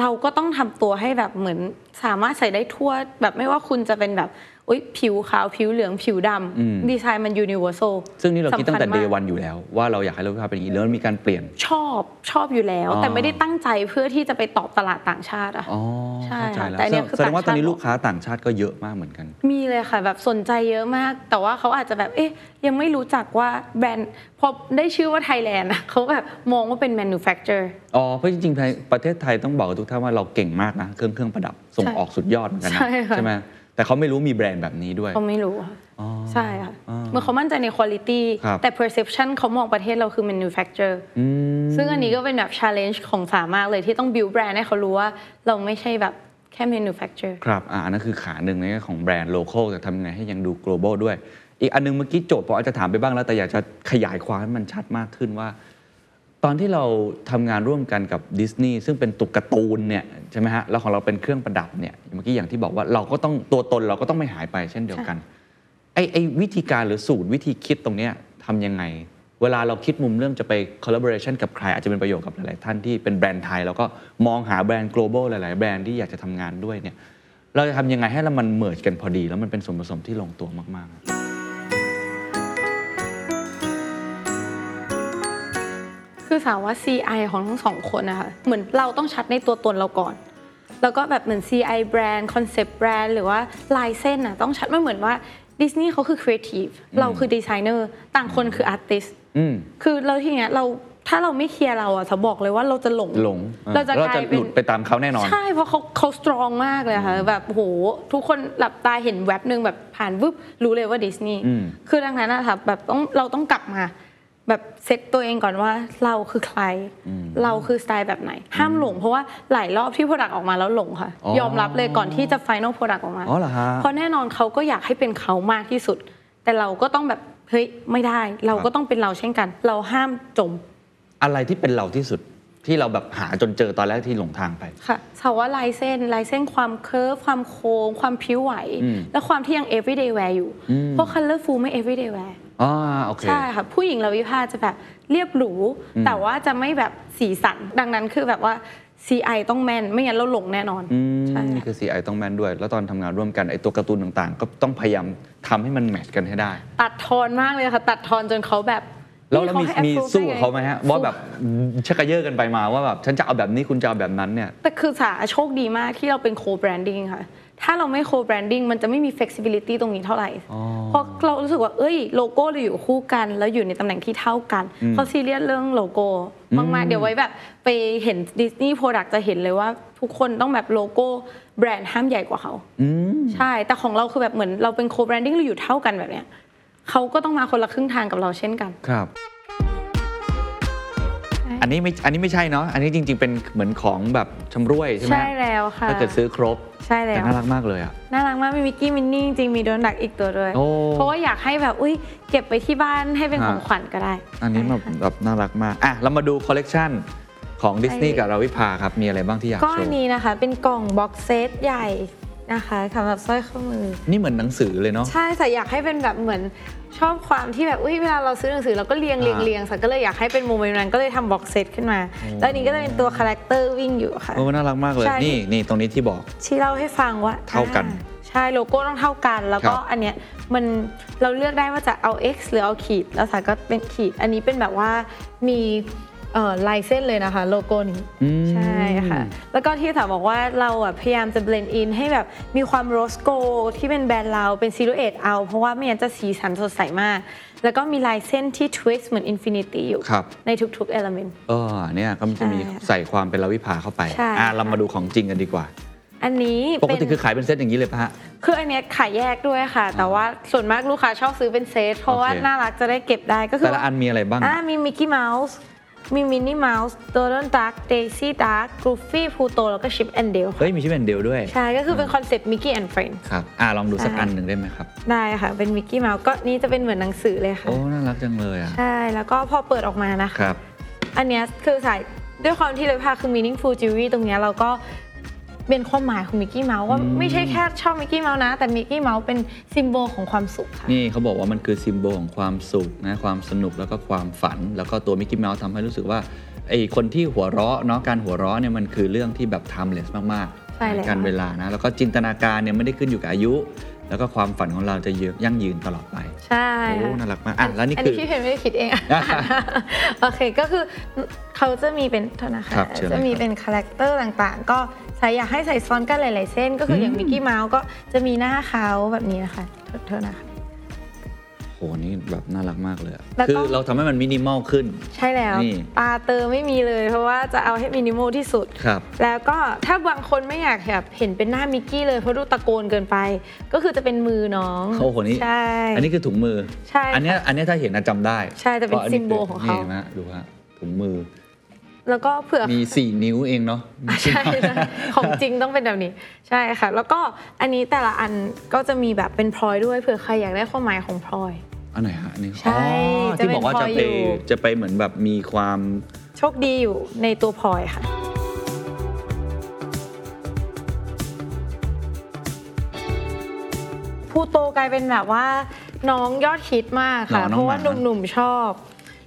Speaker 2: เราก็ต้องทำตัวให้แบบเหมือนสามารถใส่ได้ทั่วแบบไม่ว่าคุณจะเป็นแบบ อุ๊ยผิวขาวผิวเหลืองผิวดำดีไซน์มัน universal
Speaker 1: ซึ่งนี่เราคิดตั้งแต่
Speaker 2: สำคัญ
Speaker 1: day
Speaker 2: มาก
Speaker 1: one อยู่แล้ว ว่าเราอยากให้รถไฟฟ้าเป็นอย่างนี้แล้วมันมีการเปลี่ยน
Speaker 2: ชอบชอบอยู่แล้ว
Speaker 1: อ๋อ
Speaker 2: แต่ไม่ได้ตั้งใจเพื่อที่จะไปตอบตลาดต่างชาติอะ
Speaker 1: อ๋อ
Speaker 2: ใช่
Speaker 1: เข้าใจ
Speaker 2: ค่ะ
Speaker 1: แล้ว
Speaker 2: แต่อันเนี้ยคือ
Speaker 1: แสดงว่าตอนนี้
Speaker 2: ต่างชาติ
Speaker 1: ลูกค้าต่างชาติก็เยอะมากเหมือนกัน
Speaker 2: มีเลยค่ะแบบสนใจเยอะมาก แต่ว่าเขาอาจจะแบบเอ๊ะยังไม่รู้จักว่าแบรนด์พอได้ชื่อว่าไทยแลนด์เขาแบบมองว่าเป็น manufacturer
Speaker 1: อ๋อเพราะจริงๆไทยประเทศไทยต้องบอกกับทุกท่านว่าเราเก่งมากนะเครื่องเครื่องประดับส่ง
Speaker 2: ใช่
Speaker 1: ออกสุดยอดเหมือนกันนะ
Speaker 2: ใช่ค่ะ
Speaker 1: ไหม แต่เขาไม่รู้มีแบรนด์แบบนี้ด้วย
Speaker 2: เขาไม่รู้ค่ะ
Speaker 1: อ๋อ
Speaker 2: ใช่ค่ะ
Speaker 1: อ๋อ
Speaker 2: เมื่อเขามั่นใจใน quality
Speaker 1: ครับ
Speaker 2: แต่ perception เขามองประเทศเราคือ manufacturer
Speaker 1: อืม
Speaker 2: ซึ่งอันนี้ก็เป็นแบบ challenge ของสามากเลยที่ต้อง build brand ให้เขารู้ว่าเราไม่ใช่แบบแค่ manufacture
Speaker 1: ครับอ่าอันนั้นคือขาหนึ่งในแง่ของแบรนด์โลเคอลแต่ทำยังไงให้ยังดู global ด้วย อีกอันนึงเมื่อกี้โจทย์ผมอาจจะถามไปบ้างแล้วแต่อยากจะขยายความให้มันชัดมากขึ้นว่า ตอนที่เราทำงานร่วมกันกับดิสนีย์ซึ่งเป็นตุกการ์ตูนเนี่ยใช่ไหมฮะแล้วของเราเป็นเครื่องประดับเนี่ยเมื่อกี้อย่างที่บอกว่าเราก็ต้องตัวตนเราก็ต้องไม่หายไปเช่นเดียวกันไอ้ไอ้วิธีการหรือสูตรวิธีคิดตรงเนี้ยทำยังไง เวลาเราคิดมุมเรื่องจะไป collaboration กับใคร อาจจะเป็นประโยชน์กับหลายๆท่านที่เป็นแบรนด์ไทย แล้วก็มองหาแบรนด์ global หลายๆ แบรนด์ที่อยากจะทำงานด้วยเนี่ยเราจะทำยังไงให้แล้วมัน merge กันพอดี แล้วมันเป็นส่วนผสมที่ลงตัวมากๆ
Speaker 2: คือสาว่า CI ของทั้งสองคนนะคะเหมือนเราต้องชัดในตัวตนเราก่อน แล้วก็แบบเหมือน CI แบรนด์คอนเซปต์แบรนด์หรือว่าลายเส้นน่ะต้องชัดไม่เหมือนว่าดิสนีย์เขาคือครีเอทีฟเราคือดีไซเนอร์ต่างคนคือ artist
Speaker 1: อืม
Speaker 2: คือเราทีเนี้ยเราถ้าเราไม่ clear เราอะจะบอกเลยว่าเราจะหลง
Speaker 1: หลง
Speaker 2: เราจะ
Speaker 1: เราจะ
Speaker 2: กลายเป็นห
Speaker 1: ลุดไปตามเขาแน่นอน
Speaker 2: ใช่ เพราะเขาเขา strong มากเลยค่ะแบบโหทุกคนหลับตาเห็นแว็บหนึ่งแบบผ่านวึบรู้เลยว่าดิสนีย์
Speaker 1: อืม
Speaker 2: คือดังนั้นนะคะแบบต้องเราต้องกลับมา แบบเซ็ตตัวเองก่อนว่าเราคือใคร เราคือสไตล์แบบไหน ห้ามหลงเพราะว่าหลายรอบที่ product ออกมาแล้วหลงค่ะ
Speaker 1: อ๋อย
Speaker 2: อมรับเลยก่อนที่จะ final product ออกมา
Speaker 1: อ๋อเหรอฮะ
Speaker 2: เพราะแน่นอนเขาก็อยากให้เป็นเขามากที่สุด แต่เราก็ต้องแบบเฮ้ยไม่ได้ เราก็ต้องเป็นเราเช่นกัน เราห้ามจม
Speaker 1: อะไรที่เป็นเราที่สุด ที่เราแบบหาจนเจอตอนแรกที่หลงทางไป
Speaker 2: ค่ะสาวว่าลายเส้นลายเส้นความเคิร์ฟความโค้งความพิ้วไหว
Speaker 1: อืม
Speaker 2: และความที่ยัง everyday wear อยู่ เพราะ colorful ไม่ everyday wear
Speaker 1: อ๋อโอเค
Speaker 2: ใช่ค่ะ ผู้หญิงเราวิภาจะแบบเรียบหรู แต่ว่าจะไม่แบบสีสัน ดังนั้นคือแบบว่า CI ต้องแม่นไม่งั้นเราหลงแน่นอน
Speaker 1: อืม
Speaker 2: ใช่
Speaker 1: นี่คือ CI ต้องแม่นด้วย แล้วตอนทำงานร่วมกันไอ้ตัวการ์ตูนต่างๆ ก็ต้องพยายามทำให้มัน match กันให้ได้
Speaker 2: ตัดทอนมากเลยค่ะ ตัดทอนจนเขาแบบ
Speaker 1: แล้วเรามี
Speaker 2: นี่เขาให้
Speaker 1: มี
Speaker 2: approve
Speaker 1: สู้กับเขาไหมฮะ
Speaker 2: ได้ยัง
Speaker 1: ว่าแบบชักกระเยอะกันไปมาว่าแบบฉันจะเอาแบบนี้คุณจะเอาแบบนั้นเนี่ย
Speaker 2: แต่คือสาโชคดีมากที่เราเป็น co-branding ค่ะถ้าเราไม่ co-branding มันจะไม่มี flexibility ตรงนี้เท่าไหร่ เพราะเรารู้สึกว่า เอ้ย โลโก้เราอยู่คู่กัน แล้วอยู่ในตำแหน่งที่เท่ากันเขาซีเรียสเรื่องโลโก้มากๆ เดี๋ยวไว้แบบ ไปเห็นดิสนีย์ product จะเห็นเลยว่า ทุกคนต้องแบบโลโก้แบรนด์ห้ามใหญ่กว่าเขาใช่ แต่ของเราคือแบบเหมือนเราเป็น co-branding เราอยู่เท่ากันแบบเนี้ย เขาก็ต้องมาคนละครึ่งทางกับเราเช่นกัน
Speaker 1: ครับ อันนี้ไม่ อันนี้ไม่ใช่เนาะ อันนี้จริง ๆ เป็นเหมือนของแบบชำร่วยใช่ไหม
Speaker 2: ใช่แล้วค่ะ
Speaker 1: ถ้าเกิดซื้อครบ
Speaker 2: ใช่แล้
Speaker 1: แต่
Speaker 2: ว
Speaker 1: น่ารักมากเลยอะ
Speaker 2: น่ารักมากมีมิกกี้มินนี่จริงๆมีโดนัทอีกตัวด้วย
Speaker 1: โอ้
Speaker 2: เพราะว่าอยากให้แบบอุ้ยเก็บไปที่บ้านให้เป็น
Speaker 1: ฮะ
Speaker 2: ของขวัญก็ได้
Speaker 1: อันนี้แบบ
Speaker 2: ใช่ค่ะ
Speaker 1: แบบน่ารักมาก อะ เรามาดูคอลเลกชันของดิสนีย์
Speaker 2: ใช่
Speaker 1: กับราวิภาครับ มีอะไรบ้างที่อยากโชว์ ก็
Speaker 2: อันนี้นะคะเป็นกล่อง box set ใหญ่ นะคะสำหรับสร้อยข้อมือ
Speaker 1: นี่เหมือนหนังสือเลยเนาะ
Speaker 2: ใช่แต่อยากให้เป็นแบบเหมือนชอบความที่แบบอุ้ยเวลาเราซื้อหนังสือเราก็เรียงเรียง
Speaker 1: อ่า
Speaker 2: เรียงสักก็เลยอยากให้เป็น moment นั้นก็เลยทำ box set ขึ้นมา แล้วอันนี้ก็จะเป็นตัว character วิ่งอยู่ค่ะ
Speaker 1: โอ้น่ารักมากเลย
Speaker 2: ใช่
Speaker 1: นี่นี่ตรงนี้ที่บอก
Speaker 2: ที่เล่าให้ฟังว่า
Speaker 1: เท่ากัน
Speaker 2: อ่ใช่โลโก้ต้องเท่ากัน แล้วก็
Speaker 1: ครับ
Speaker 2: อันเนี้ยมันเราเลือกได้ว่าจะเอา X หรือเอาขีด แล้วสายก็เป็นขีด อันนี้เป็นแบบว่ามีเอ่อ ลายเส้นเลยนะคะ โลโก้นี้
Speaker 1: อืม
Speaker 2: ใช่ค่ะ แล้วก็ที่ถามบอกว่าเราอะพยายามจะ blend in ให้แบบมีความ rose gold ที่เป็นแบรนด์เราเป็น silhouette เอา เพราะว่าไม่งั้นจะสีสันสดใสมาก แล้วก็มีลายเส้นที่ twist เหมือน infinity อยู่
Speaker 1: ครับ
Speaker 2: ในทุกๆ elementเอ
Speaker 1: อเนี่ยก็มันจะมี
Speaker 2: ใช่ค่ะ
Speaker 1: ใส่ความเป็นราวิภาเข้าไป
Speaker 2: ใช่
Speaker 1: อะ
Speaker 2: ค่ะ
Speaker 1: เรามาดูของจริงกันดีกว่า
Speaker 2: อันนี้
Speaker 1: ปก
Speaker 2: เป็น
Speaker 1: ติคือขายเป็นเซตอย่างนี้เลยปะฮะ
Speaker 2: คืออันเนี้ยขายแยกด้วยค่ะ แต่ว่าส่วนมากลูกค้าชอบซื้อเป็นเซตเพราะว่า
Speaker 1: โอเค
Speaker 2: น่ารักจะได้เก็บได้ก็คือ
Speaker 1: แต่ละอันมีอะไรบ้าง
Speaker 2: อ่ามีมิกกี้เมาส์ มีมินนี่เมาส์โดนัลด์ดักเดซี่ดักกูฟฟี่พลูโตแล้วก็ชิปแอนด์เดล
Speaker 1: เฮ้ยมีชิปแอนด์เดลด้วย
Speaker 2: ใช่ ก็คือเป็นคอนเซ็ปต์มิกกี้แอนด์เฟรนด์
Speaker 1: ครับ อะลองดูสัก
Speaker 2: ใช่
Speaker 1: อันหนึ่งได้ไหมครับ
Speaker 2: ได้ค่ะ เป็นมิกกี้เมาส์ก็นี่จะเป็นเหมือนหนังสือเลยค่ะ
Speaker 1: โอ้ น่ารักจังเลยอะ
Speaker 2: ใช่ แล้วก็พอเปิดออกมานะคะ
Speaker 1: ครับ
Speaker 2: อันเนี้ยคือใส่ด้วยความที่ราวิภาคือ meaningful jewelry ตรงเนี้ยเราก็ เป็นความหมายของมิกกี้เมาส์ว่าไม่ใช่แค่ชอบมิกกี้เมาส์นะ แต่มิกกี้เมาส์เป็น symbol ของความสุขค่ะ
Speaker 1: นี่เขาบอกว่ามันคือ symbol ของความสุขนะความสนุกแล้วก็ความฝัน แล้วก็ตัวมิกกี้เมาส์ทำให้รู้สึกว่าไอ้คนที่หัวเราะเนาะการหัวเราะเนี่ยมันคือเรื่องที่แบบ timeless มาก
Speaker 2: ใช่แล้ว
Speaker 1: กาลเวลานะแล้วก็จินตนาการเนี่ยไม่ได้ขึ้นอยู่กับอายุ แล้วก็ความฝันของเราจะยืนยั่งยืนตลอดไป
Speaker 2: ใช่
Speaker 1: โอ้
Speaker 2: ค่ะ
Speaker 1: น่ารักมากอะแล้วนี่
Speaker 2: อัน
Speaker 1: คื
Speaker 2: นี้คื
Speaker 1: อ
Speaker 2: พี่เพนไม่ได้คิดเองอะ โอเค ก็คือเขาจะมีเป็นโทษนะคะ
Speaker 1: ครับเชิญเลย
Speaker 2: จะมี
Speaker 1: ครับ
Speaker 2: เป็น character ต่างๆ ก็ ใส่อยากให้ใส่ซ้อนกันหลาย ๆ เส้นก็คืออย่างมิกกี้เมาส์ก็จะมีหน้าเขาแบบนี้นะคะโทษโทษนะคะ
Speaker 1: โหนี่แบบน่ารักมากเลยอะ
Speaker 2: แล้วก็
Speaker 1: คือเราทำให้มันมินิมอลขึ้น
Speaker 2: ใช่แล้ว
Speaker 1: นี่
Speaker 2: ตาเตอไม่มีเลย เพราะว่าจะเอาให้มินิมอลที่สุด
Speaker 1: ครับ
Speaker 2: แล้วก็ถ้าบางคนไม่อยากแบบเห็นเป็นหน้ามิกกี้เลยเพราะดูตะโกนเกินไป ก็คือจะเป็นมือน้อง
Speaker 1: โอ้โหนี่
Speaker 2: ใช่
Speaker 1: อันนี้คือถุงมือ
Speaker 2: ใช่ค่ะ
Speaker 1: อันเนี้ยอันเนี้ยถ้าเห็นนะจำได้
Speaker 2: ใช่จะเป็น
Speaker 1: พราะอั
Speaker 2: ซิมโบลของเขา
Speaker 1: นี่นะดูฮะถุงมือ
Speaker 2: แล้วก็เผื่อ
Speaker 1: มี 4 นิ้วเองเนาะ
Speaker 2: ใช่ใช่ของจริงต้องเป็นแบบนี้ใช่ค่ะ แล้วก็อันนี้แต่ละอันก็จะมีแบบเป็นพลอยด้วยเผื่อใครอยากได้ความหมายของพลอย
Speaker 1: อันไหนฮะอันนี้
Speaker 2: ใช่
Speaker 1: อ๋อ
Speaker 2: จะ
Speaker 1: ที่
Speaker 2: เป็น
Speaker 1: บอกว่า
Speaker 2: พล
Speaker 1: จะ
Speaker 2: อย
Speaker 1: ไป
Speaker 2: อยู่
Speaker 1: จะไปเหมือนแบบมีความ
Speaker 2: โชคดีอยู่ในตัวพลอยค่ะพูโตกลายเป็นแบบว่าน้องยอดฮิตมากค่ะ
Speaker 1: น้องน้อง
Speaker 2: เพราะว่า
Speaker 1: หมา
Speaker 2: หนุ่มๆชอบ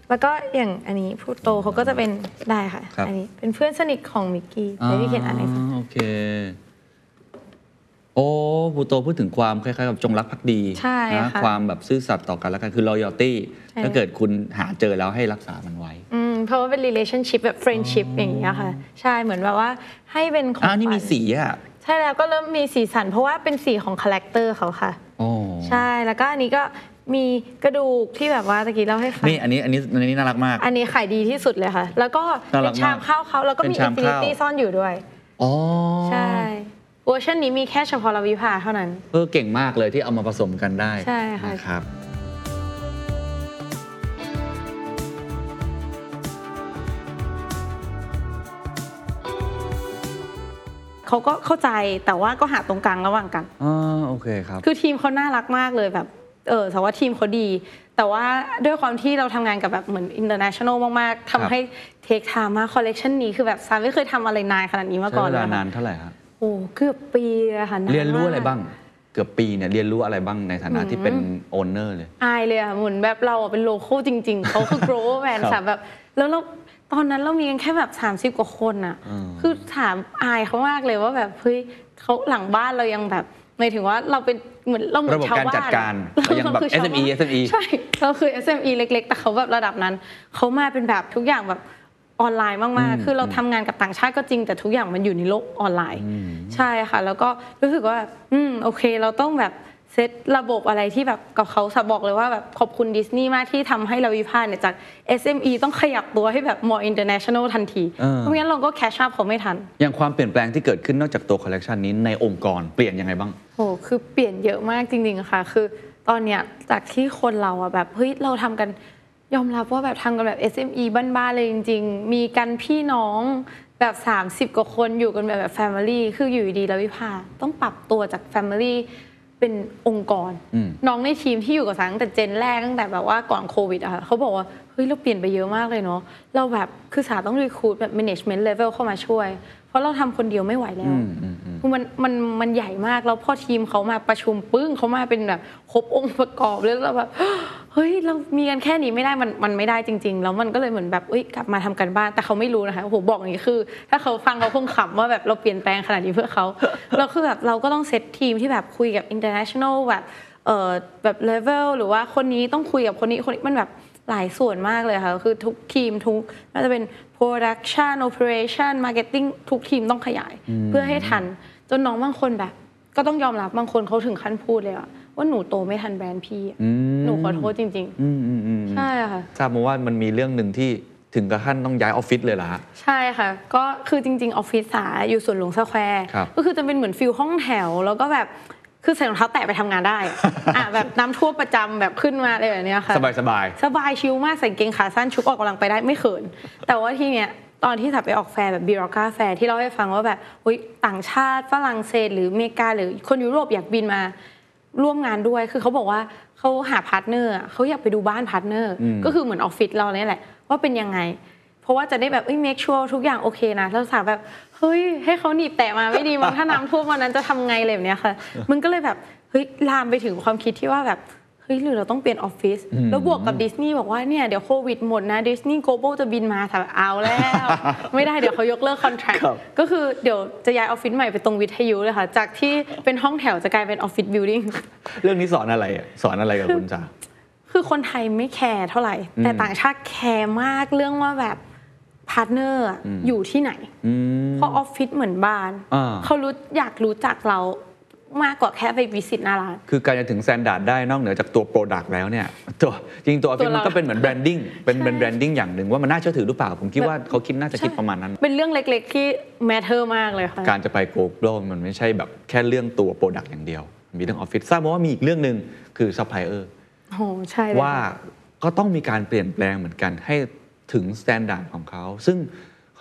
Speaker 2: แล้วก็อย่างอันนี้พูโตเขาก็จะเป็นได้ค่ะ
Speaker 1: ครับ
Speaker 2: อันนี้เป็นเพื่อนสนิทของมิกกี้เดี๋ยวพี่เขียนอ่านให้ฟัง
Speaker 1: โอเค โอ้พูโตพูดถึงความคล้ายๆกับจงรักภักดี
Speaker 2: ใช่
Speaker 1: นะ
Speaker 2: ค่ะ
Speaker 1: ความแบบซื่อสัตย์ต่อกันและกันคือ loyalty
Speaker 2: ใช่
Speaker 1: ถ้าเกิดคุณหาเจอแล้วให้รักษามันไว้
Speaker 2: อืมเพราะว่าเป็น relationship แบบ friendship อย่างเงี้ยค่ะ ใช่เหมือนแบบว่าให้เป็นของ
Speaker 1: อ่านี่มี
Speaker 2: ขวัญ
Speaker 1: สีอะ
Speaker 2: ใช่แล้วก็เริ่มมีสีสัน เพราะว่าเป็นสีของคาแรคเตอร์เขาค่ะ
Speaker 1: โอ้
Speaker 2: ใช่แล้วก็อันนี้ก็ มีกระดูกที่แบบว่าตะกี้เล่าให้ฟัง
Speaker 1: นี่อันนี้อันนี้อันนี้น่ารักมาก
Speaker 2: อันนี้ขายดีที่สุดเลยค่ะ แล้วก็
Speaker 1: น่ารั
Speaker 2: เป็
Speaker 1: ก
Speaker 2: นชาม
Speaker 1: มาก
Speaker 2: ข้าวเขาแล้วก็
Speaker 1: เป็น
Speaker 2: มี
Speaker 1: ชา
Speaker 2: อิ
Speaker 1: ม
Speaker 2: นฟินิ
Speaker 1: ข้าว
Speaker 2: ตี้ซ่อนอยู่ด้วย
Speaker 1: อ๋อ
Speaker 2: ใช่เวอร์ชันนี้มีแค่เฉพาะลาวิภาเท่านั้น
Speaker 1: เออเก่งมากเลยที่เอามาผสมกันได้
Speaker 2: ใช่ค่ะ
Speaker 1: นะครับ
Speaker 2: เขาก็เข้าใจแต่ว่าก็หาตรงกลางระหว่างกัน
Speaker 1: อ๋อโอเคครับ
Speaker 2: คือทีมเขาน่ารักมากเลยแบบ เออแต่ว่าทีมเขาดี แต่ว่าด้วยความที่เราทำงานกับแบบเหมือน international มากๆ
Speaker 1: ครับ
Speaker 2: ทำให้ take time มากคอลเลกชันนี้คือแบบสาไม่เคยทำอะไรนานขนาดนี้มาก่อน
Speaker 1: เล
Speaker 2: ย
Speaker 1: ลา
Speaker 2: ค่ะ ใช้เวลา
Speaker 1: นานเท่าไหร่ครับ
Speaker 2: โอ้เกือบปีอะค่ะนานมาก
Speaker 1: เรียนรู้อะไรบ้างเกือบปีเนี่ยเรียนรู้อะไรบ้างในฐานะที่เป็น owner เลย
Speaker 2: อายเลยอะเหมือนแบบเราอะเป็น local จริง ๆ เขาคือ global brand
Speaker 1: ครับ
Speaker 2: สาแบบ แล้วเราตอนนั้นเรามีกันแค่แบบ 30 กว่าคนอะ
Speaker 1: อืม
Speaker 2: คือถามอายเขามากเลยว่าแบบเฮ้ยเขาหลังบ้านเรายังแบบหมายถึงว่าเราเป็น เหมือนเราเหมือ
Speaker 1: ระบบ
Speaker 2: นชาว
Speaker 1: การ
Speaker 2: บ้าน
Speaker 1: จัดการ
Speaker 2: อะ
Speaker 1: เรายังแบบ
Speaker 2: คือชาวบ้าน
Speaker 1: SME SME
Speaker 2: ใช่เราคือ SME เล็ก ๆ แต่เขาแบบระดับนั้นเขามาเป็นแบบทุกอย่างแบบออนไลน์มาก
Speaker 1: อืม
Speaker 2: ๆคือเราทำงานกับต่างชาติก็จริง แต่ทุกอย่างมันอยู่ในโลกออนไลน์ ใช่ค่ะ แล้วก็รู้สึกว่า อืม โอเค เราต้องแบบ เซตระบบอะไรที่แบบกับเขาสะบอกเลยว่าแบบขอบคุณดิสนีย์มากที่ทำให้เราวิพากษ์เนี่ยจาก SME ต้องขยับตัวให้แบบ more international ทันที
Speaker 1: เออ
Speaker 2: เพราะงั้นเราก็ catch up เขาไม่ทัน
Speaker 1: อย่างความเปลี่ยนแปลงที่เกิดขึ้นนอกจากตัวคอลเลกชันนี้ในองค์กรเปลี่ยนยังไงบ้าง
Speaker 2: โหคือเปลี่ยนเยอะมากจริงๆอะค่ะ คือตอนเนี้ยจากที่คนเราอะแบบเฮ้ยเราทำกันยอมรับว่าแบบทำกันแบบ SME บ้านๆเลยจริง ๆ มีกันพี่น้องแบบ 30 กว่าคนอยู่กันแบบแบบ Family คืออยู่ดีๆแล้ววิภาต้องปรับตัวจาก Family เป็นองค์กร
Speaker 1: อืม
Speaker 2: น้องในทีมที่อยู่กับสาตั้งแต่ gen แรกตั้งแต่แบบว่าก่อนโควิดอะค่ะเขาบอกว่า เฮ้ย เราเปลี่ยนไปเยอะมากเลยเนาะเราแบบคือสาต้องรีคูดแบบ management level เข้ามาช่วยเพราะเราทำคนเดียวไม่ไหวแล้ว
Speaker 1: อืมอืมอืม
Speaker 2: คือมันมันมันใหญ่มากแล้วพอทีมเขามาประชุมปึ้งเขามาเป็นแบบครบองค์ประกอบแล้วเราแบบเฮ้ยเรามีกันแค่นี้ไม่ได้มันมันไม่ได้จริง ๆ แล้วมันก็เลยเหมือนแบบเอ้ยกลับมาทำกันบ้านแต่เขาไม่รู้นะคะโอ้โหบอกอย่างนี้คือ ถ้าเขาฟังเขาคงขำว่าแบบเราเปลี่ยนแปลงขนาดนี้เพื่อเขาแล้วคือแบบเราก็ต้องเซตทีมที่แบบคุยกับ international แบบเอ่อแบบ level หรือว่าคนนี้ต้องคุยกับคนนี้คนนี้มันแบบ หลายส่วนมากเลยค่ะ คือทุกทีมทุกไม่ว่าจะเป็น production operation marketing ทุกทีมต้องขยาย เพื่อให้ทัน จนน้องบางคนแบบ ก็ต้องยอมรับบางคนเขาถึงขั้นพูดเลยอะว่าหนูโตไม่ทันแบรนด์พี่อะ
Speaker 1: อืม
Speaker 2: หนูขอโทษจริง
Speaker 1: อืมอืมอืม
Speaker 2: ๆใช่ค่ะ
Speaker 1: ทราบมาว่ามันมีเรื่องหนึ่งที่ถึงกับขั้นต้องย้ายออฟฟิศเลยเหรอฮะ
Speaker 2: ใช่ค่ะ ก็คือจริง ๆ ออฟฟิศสาอยู่สวนหลวงสแควร์
Speaker 1: ครับ
Speaker 2: ก็คือจะเป็นเหมือน feel ห้องแถว แล้วก็แบบ คือใส่รองเท้าแตะไปทำงานได้อะแบบน้ำท่วมประจำแบบขึ้นมาอะไรแบบเนี้ยค่ะ
Speaker 1: สบายสบาย
Speaker 2: สบาย chill มากใส่กางเกงขาสั้นชุดออกกำลังไปได้ไม่เขิน แต่ว่าที่เนี้ยตอนที่สาไปออกแฟร์แบบ Bijorhca แฟร์ที่เราให้ฟังว่าแบบเฮ้ยต่างชาติฝรั่งเศส หรืออเมริกา หรือคนยุโรปอยากบินมาร่วมงานด้วย คือเขาบอกว่าเขาหา partner อะเขาอยากไปดูบ้าน partner อื
Speaker 1: ม
Speaker 2: ก็คือเหมือนออฟฟิศเราเนี่ยแหละ ว่าเป็นยังไง เพราะว่าจะได้แบบเอ้ย make sure ทุกอย่างโอเคนะแล้วสาแบบเฮ้ยให้เขาหนีบแตะมาไม่ดีมั้งถ้าน้ำท่วมวันนั้นจะทำไงอะไรแบบเนี้ยค่ะ มันก็เลยแบบเฮ้ยลามไปถึงความคิดที่ว่าแบบเฮ้ยหรือเราต้องเปลี่ยนออฟฟิศแล้วบวกกับดิสนีย์บอกว่าเนี่ยเดี๋ยวโควิดหมดนะดิสนีย์ global จะบินมาแต่เอาแล้ว ไม่ได้เดี๋ยวเขายกเลิก contract ค
Speaker 1: รับ
Speaker 2: ก็คือเดี๋ยวจะย้ายออฟฟิศใหม่ไปตรงวิทยุเลยค่ะ จากที่เป็นห้องแถวจะกลายเป็นออฟฟิศ building
Speaker 1: เรื่องนี้สอนอะไรอะสอนอะไรกับคุณสา
Speaker 2: คือคนไทยไม่แคร์เท่าไหร่ แต่ต่างชาติแคร์มากเรื่องว่าแบบ partner อยู่ที่ไหน
Speaker 1: อืม
Speaker 2: เพราะออฟฟิศเหมือนบ้าน
Speaker 1: อ่า
Speaker 2: เขารู้อยากรู้จักเรามากกว่าแค่ไป visit หน้าร้าน
Speaker 1: คือการจะถึง standard ได้นอกเหนือจากตัว product แล้วเนี่ยตัวจริงๆตัวออฟฟิศ
Speaker 2: ตัวเรา
Speaker 1: มันก็เป็นเหมือน branding เป็น
Speaker 2: ใช่
Speaker 1: เป็น branding อย่างหนึ่งว่ามันน่าเชื่อถือหรือเปล่า ผมคิดว่าเขาคิดน่าจะคิดประมาณนั้น
Speaker 2: เป็นเรื่องเล็กๆ ที่ matter มากเลยค่ะ
Speaker 1: การจะไป global มันไม่ใช่แบบแค่เรื่องตัว product อย่างเดียว มีเรื่องออฟฟิศทราบมาว่ามีอีกเรื่องหนึ่งคือซัพพลายเออร์
Speaker 2: โอ้โหใช่เลย
Speaker 1: ว่าก็ต้องมีการเปลี่ยนแปลงเหมือนกันให้ ถึง standard ของเขา ซึ่ง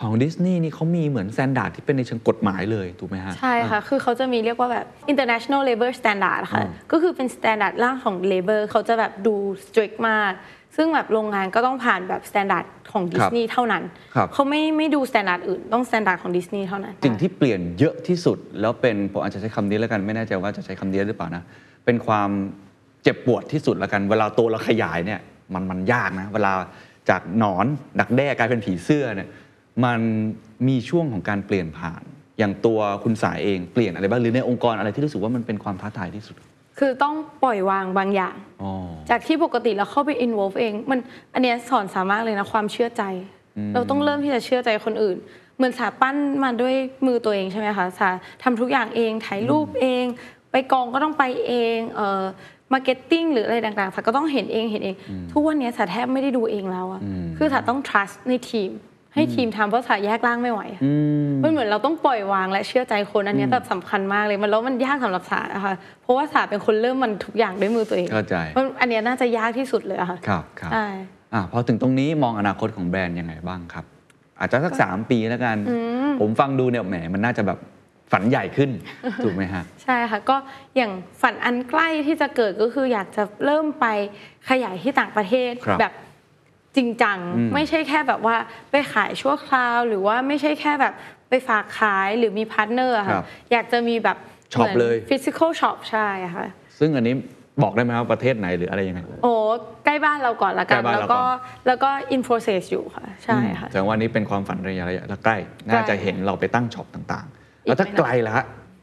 Speaker 1: ของดิสนีย์นี่เขามีเหมือน standard ที่เป็นในเชิงกฎหมายเลย ถูกไหมฮะ
Speaker 2: ใช่ค่ะ คือเขาจะมีเรียกว่าแบบ international labor standard ค่ะ
Speaker 1: อืม
Speaker 2: ก็คือเป็น standard ร่างของ labor เขาจะแบบดู strict มาก ซึ่งแบบโรงงานก็ต้องผ่านแบบ standard ของดิสนีย์เท่านั้น
Speaker 1: ครับ
Speaker 2: เขาไม่ไม่ดู standard อื่น ต้อง standard ของดิสนีย์เท่านั้น
Speaker 1: สิ่งที่เปลี่ยนเยอะที่สุด แล้วเป็นผมอาจจะใช้คำนี้แล้วกัน ไม่แน่ใจว่าจะใช้คำนี้หรือเปล่านะ เป็นความเจ็บปวดที่สุดแล้วกัน เวลาตัวเราขยายเนี่ย มันมันยากนะ เวลา จากหนอนดักแด้กลายเป็นผีเสื้อเนี่ยมันมีช่วงของการเปลี่ยนผ่าน อย่างตัวคุณสายเองเปลี่ยนอะไรบ้างหรือในองค์กรอะไรที่รู้สึกว่ามันเป็นความท้าทายที่สุด
Speaker 2: คือต้องปล่อยวางบางอย่าง
Speaker 1: อ๋อ
Speaker 2: จากที่ปกติเราเข้าไป involve เอง มันอันเนี้ยสอนสามารถเลยนะความเชื่อใจ เราต้องเริ่มที่จะเชื่อใจคนอื่น เหมือนสาปั้นมาด้วยมือตัวเองใช่ไหมคะสาทำทุกอย่างเองถ่ายรูปเอง ไปกองก็ต้องไปเองเอ่อ marketing หรืออะไรต่างๆสาก็ต้องเห็นเองเห็นเอง ทุกวันเนี้ยสาแทบไม่ได้ดูเองแล้วอะคือสาต้อง trust ในทีม ให้ทีมทำเพราะสาแยกร่างไม่ไหวอะ
Speaker 1: อืม
Speaker 2: มันเหมือนเราต้องปล่อยวางและเชื่อใจคนอันเนี้ยแบบสำคัญมากเลยมันแล้วมันยากสำหรับสาอะค่ะเพราะว่าสาเป็นคนเริ่มมันทุกอย่างด้วยมือตัวเอง
Speaker 1: เข้าใจ
Speaker 2: มันอันเนี้ยน่าจะยากที่สุดเลยอะค่ะ
Speaker 1: ครับครับ
Speaker 2: ใช่
Speaker 1: อะพอถึงตรงนี้มองอนาคตของแบรนด์ยังไงบ้างครับ อาจจะสักสามปีแล้วกัน ผมฟังดูเนี่ยแหมมันน่าจะแบบ ฝันใหญ่ขึ้น ถูกไหมฮะ
Speaker 2: ใช่ค่ะ ก็อย่างฝันอันใกล้ที่จะเกิดก็คืออยากจะเริ่มไปขยายที่ต่างประเทศ
Speaker 1: ครับ
Speaker 2: แบบจริงจัง
Speaker 1: อืม
Speaker 2: ไม่ใช่แค่แบบว่าไปขายชั่วคราว หรือว่าไม่ใช่แค่แบบไปฝากขายหรือมี partner อะ
Speaker 1: ครับ
Speaker 2: ค่ะอยากจะมีแบบ
Speaker 1: shop เลย
Speaker 2: physical shop ใช่ค่ะ
Speaker 1: ซึ่งอันนี้บอกได้ไหมว่าประเทศไหนหรืออะไรยังไง
Speaker 2: โอ้ใกล้บ้านเราก่อนละกั
Speaker 1: ใกล้บ้าน
Speaker 2: แล้ว
Speaker 1: เรา
Speaker 2: ก็
Speaker 1: ก่อน
Speaker 2: แล้วก็ in process อยู่ค่ะ ใช่ค่ะ
Speaker 1: แสดงว่านี้เป็นความฝันระยะระยะใกล้ น่าจะเห็นเราไปตั้ง shop ต่างๆ แล้วถ้า
Speaker 2: อีกไม่นาน
Speaker 1: ไกลละ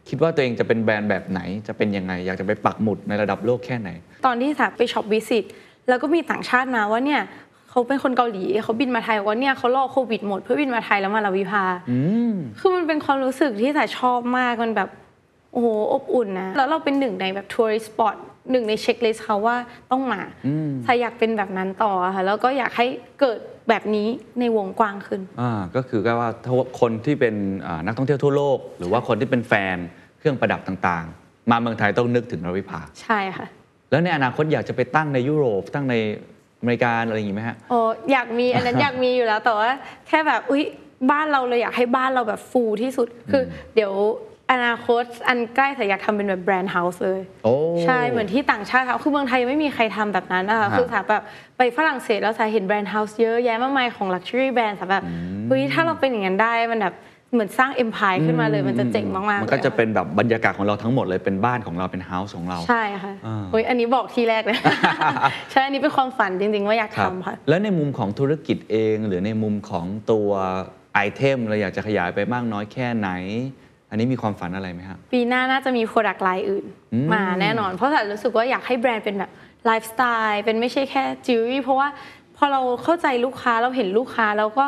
Speaker 1: คิดว่าตัวเองจะเป็นแบรนด์แบบไหนจะเป็นยังไง อยากจะไปปักหมุดในระดับโลกแค่ไหน
Speaker 2: ตอนที่สาไป shop visit แล้วก็มีต่างชาติมาว่าเนี่ยเขาเป็นคนเกาหลีเขาบินมาไทยว่าเนี่ยเขารอโควิดหมดเพื่อบินมาไทยแล้วมา RAVIPA
Speaker 1: อืม
Speaker 2: คือมันเป็นความรู้สึกที่สาชอบมากมันแบบโอ้โหอบอุ่นนะแล้วเราเป็นหนึ่งในแบบ tourist spotหนึ่งในเช็คลิสต์เขาว่าต้องมาสายอยากเป็นแบบนั้นต่อค่ะแล้วก็อยากให้เกิด แบบนี้ในวงกว้างขึ้น
Speaker 1: อ่าก็คือก็ว่าถ้าคนที่เป็นอ่านักท่องเที่ยวทั่วโลก หรือว่าคนที่เป็นแฟนเครื่องประดับต่างๆ มาเมืองไทยต้องนึกถึงราวิภา
Speaker 2: ใช่ค่ะ
Speaker 1: แล้วในอนาคตอยากจะไปตั้งในยุโรปตั้งในอเมริกาอะไรอย่างงี้ไหมฮะ
Speaker 2: โอ้อยากมีอันนั้นอยากมีอยู่แล้วแต่ว่าแค่แบบอุ้ยบ้านเราเลยอยากให้บ้านเราแบบฟูลที่สุด คือ เดี๋ยว อนาคตอันใกล้แต่อยากทำเป็นแบบ brand house เลย
Speaker 1: โอ้
Speaker 2: ใช่ เหมือนที่ต่างชาติทำคือเมืองไทยยังไม่มีใครทำแบบนั้นนะคะ
Speaker 1: ฮะ
Speaker 2: คือสาแบบไปฝรั่งเศสแล้วสาเห็น brand house เยอะแยะมากมายของ Luxury Brand สาแบบเฮ้ยถ้าเราเป็นอย่างนั้นได้มันแบบเหมือนสร้าง empire ขึ้นมาเลยมันจะเจ๋งมากๆ
Speaker 1: มันก็เล
Speaker 2: ย
Speaker 1: จะเป็นแบบบรรยากาศของเราทั้งหมดเลยเป็นบ้านของเราเป็น house ของเรา
Speaker 2: ใช่ค่ะ
Speaker 1: อ่า
Speaker 2: เฮ้ยอันนี้บอกทีแรกเลย ใช่อันนี้เป็นความฝันจริง ๆ ว่าอยาก
Speaker 1: ครับ
Speaker 2: ทำค่ะ
Speaker 1: แล้วในมุมของธุรกิจเองหรือในมุมของตัว item เราอยากจะขยายไปมากน้อยแค่ไหน อันนี้มีความฝันอะไรไหมครับ
Speaker 2: ปีหน้าน่าจะมี product line อื่น
Speaker 1: อืม
Speaker 2: มาแน่นอน เพราะสารู้สึกว่าอยากให้แบรนด์เป็นแบบไลฟ์สไตล์เป็นไม่ใช่แค่จิวเวลรี่เพราะว่าพอเราเข้าใจลูกค้าเราเห็นลูกค้าแล้วก็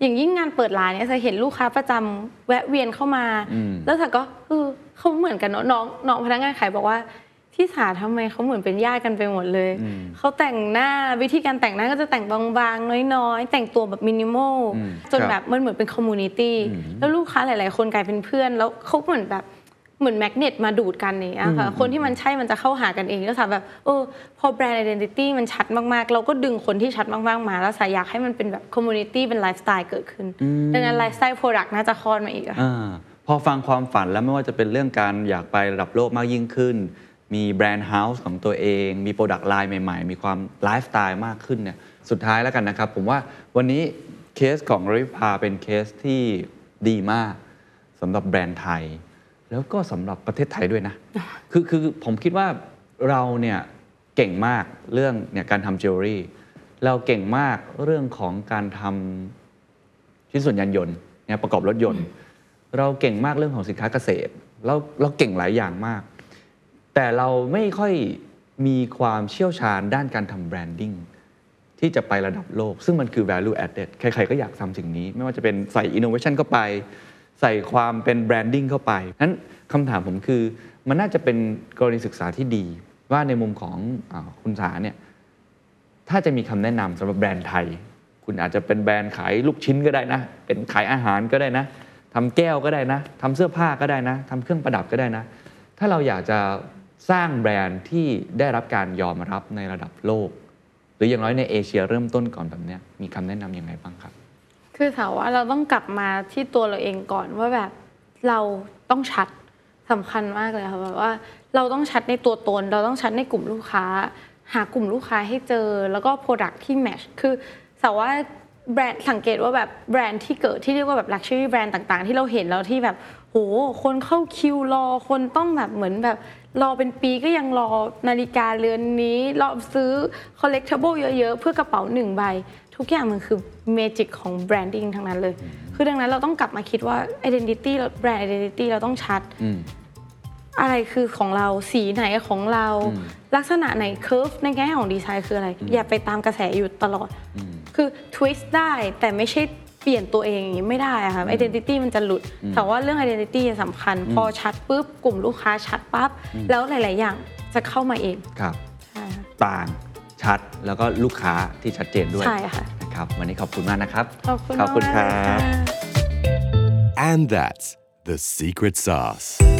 Speaker 2: อย่างยิ่งงานเปิดร้านเนี่ยจะเห็นลูกค้าประจำแวะเวียนเข้ามา
Speaker 1: อืม
Speaker 2: แล้วสาก็เออเขาเหมือนกันเนอะน้องน้องพนักงานขายบอกว่า พี่สาทำไมเขาเหมือนเป็นญาติกันไปหมดเลย เขาแต่งหน้าวิธีการแต่งหน้าก็จะแต่งบางๆ น้อยๆ แต่งตัวแบบมินิมอล
Speaker 1: อืม
Speaker 2: จนแบบมันเหมือนเป็น community แล้วลูกค้าหลายๆ คนกลายเป็นเพื่อน แล้วเขาเหมือนแบบเหมือน magnet มาดูดกันอย่างเงี้ยค่ะคนที่มันใช่มันจะเข้าหากันเองแล้วสาแบบเออพอแบรนด์ identity มันชัดมากๆ เราก็ดึงคนที่ชัดมากๆมา แล้วสาอยากให้มันเป็นแบบ community เป็นไลฟ์สไตล์เกิดขึ้น ดังนั้น lifestyle product น่าจะคลอดมาอีกอะค่ะ
Speaker 1: อาพอฟังความฝันแล้วไม่ว่าจะเป็นเรื่องการอยากไประดับโลกมากยิ่งขึ้น มี brand house ของตัวเอง มี product line ใหม่ ๆ มีความไลฟ์สไตล์มากขึ้นเนี่ยสุดท้ายแล้วกันนะครับ ผมว่าวันนี้เคสของ RAVIPA เป็นเคสที่ดีมากสำหรับแบรนด์ไทย แล้วก็สำหรับประเทศไทยด้วยนะ คือคือผมคิดว่าเราเนี่ยเก่งมากเรื่องเนี่ยการทำจิวเวลรี่เราเก่งมากเรื่องของการทำชิ้นส่วนยานยนต์เนี่ยประกอบรถยนต์ เราเก่งมากเรื่องของสินค้าเกษตรเราเราเก่งหลายอย่างมาก แต่เราไม่ค่อยมีความเชี่ยวชาญด้านการทำแบรนดิ้งที่จะไประดับโลก ซึ่งมันคือ value added ใครๆก็อยากทำสิ่งนี้ ไม่ว่าจะเป็นใส่ innovation เข้าไป ใส่ความเป็น branding เข้าไปนั้นคำถามผมคือมันน่าจะเป็นกรณีศึกษาที่ดี ว่าในมุมของอคุณสาเนี่ยถ้าจะมีคำแนะนำสำหรับแบรนด์ไทย คุณอาจจะเป็นแบรนด์ขายลูกชิ้นก็ได้นะ เป็นขายอาหารก็ได้นะทำแก้วก็ได้นะทำเสื้อผ้าก็ได้นะทำเครื่องประดับก็ได้นะ ถ้าเราอยากจะ สร้างแบรนด์ที่ได้รับการยอมรับในระดับโลก หรืออย่างน้อยในเอเชียเริ่มต้นก่อนแบบนี้มีคำแนะนำยังไงบ้างครับ
Speaker 2: คือถามว่าเราต้องกลับมาที่ตัวเราเองก่อนว่าแบบเราต้องชัดสำคัญมากเลยค่ะแบบว่าเราต้องชัดในตัวตน เราต้องชัดในกลุ่มลูกค้า หากลุ่มลูกค้าให้เจอ แล้วก็ product ที่ match คือสาว่าแบรนด์สังเกตว่าแบบแบรนด์ที่เกิดที่เรียกว่าแบบ luxury แบรนด์ต่างๆ ที่เราเห็นแล้วที่แบบโหคนเข้าคิวรอคนต้องแบบเหมือนแบบ รอเป็นปีก็ยังรอนาฬิกาเรือนนี้ รอซื้อ collectible เยอะๆ เพื่อกระเป๋าหนึ่งใบ ทุกอย่างมันคือ magic ของ branding ทั้งนั้นเลย คือดังนั้นเราต้องกลับมาคิดว่า identity brand identity เราต้องชัด
Speaker 6: อืม
Speaker 2: อะไรคือของเราสีไหนของเรา ลักษณะไหนเค r ร์ฟในแง่ของดีไซน์คืออะไร อย่าไปตามกระแสอยู่ตลอด คือทวิสต์ได้แต่ไม่ใช่ เปลี่ยนตัวเองอย่างนี้ไม่ได้อะค่ะ identity มันจะหลุด แต่ว่าเรื่อง identity สำคัญ พอชัดปุ๊บกลุ่มลูกค้าชัดปั๊บ แล้วหลาย ๆ อย่างจะเข้ามาเอง
Speaker 6: ครับ
Speaker 2: ใช่ค่ะ
Speaker 6: ต่างชัดแล้วก็ลูกค้าที่ชัดเจนด้วย
Speaker 2: ใช่ค่ะ
Speaker 6: นะครับวันนี้ขอบคุณมากนะครับ
Speaker 2: ขอบคุณ
Speaker 6: ขอบคุณค
Speaker 2: มาก
Speaker 6: รั
Speaker 2: ๆเลย
Speaker 6: บ
Speaker 2: ค่ะ
Speaker 3: And that's the secret sauce.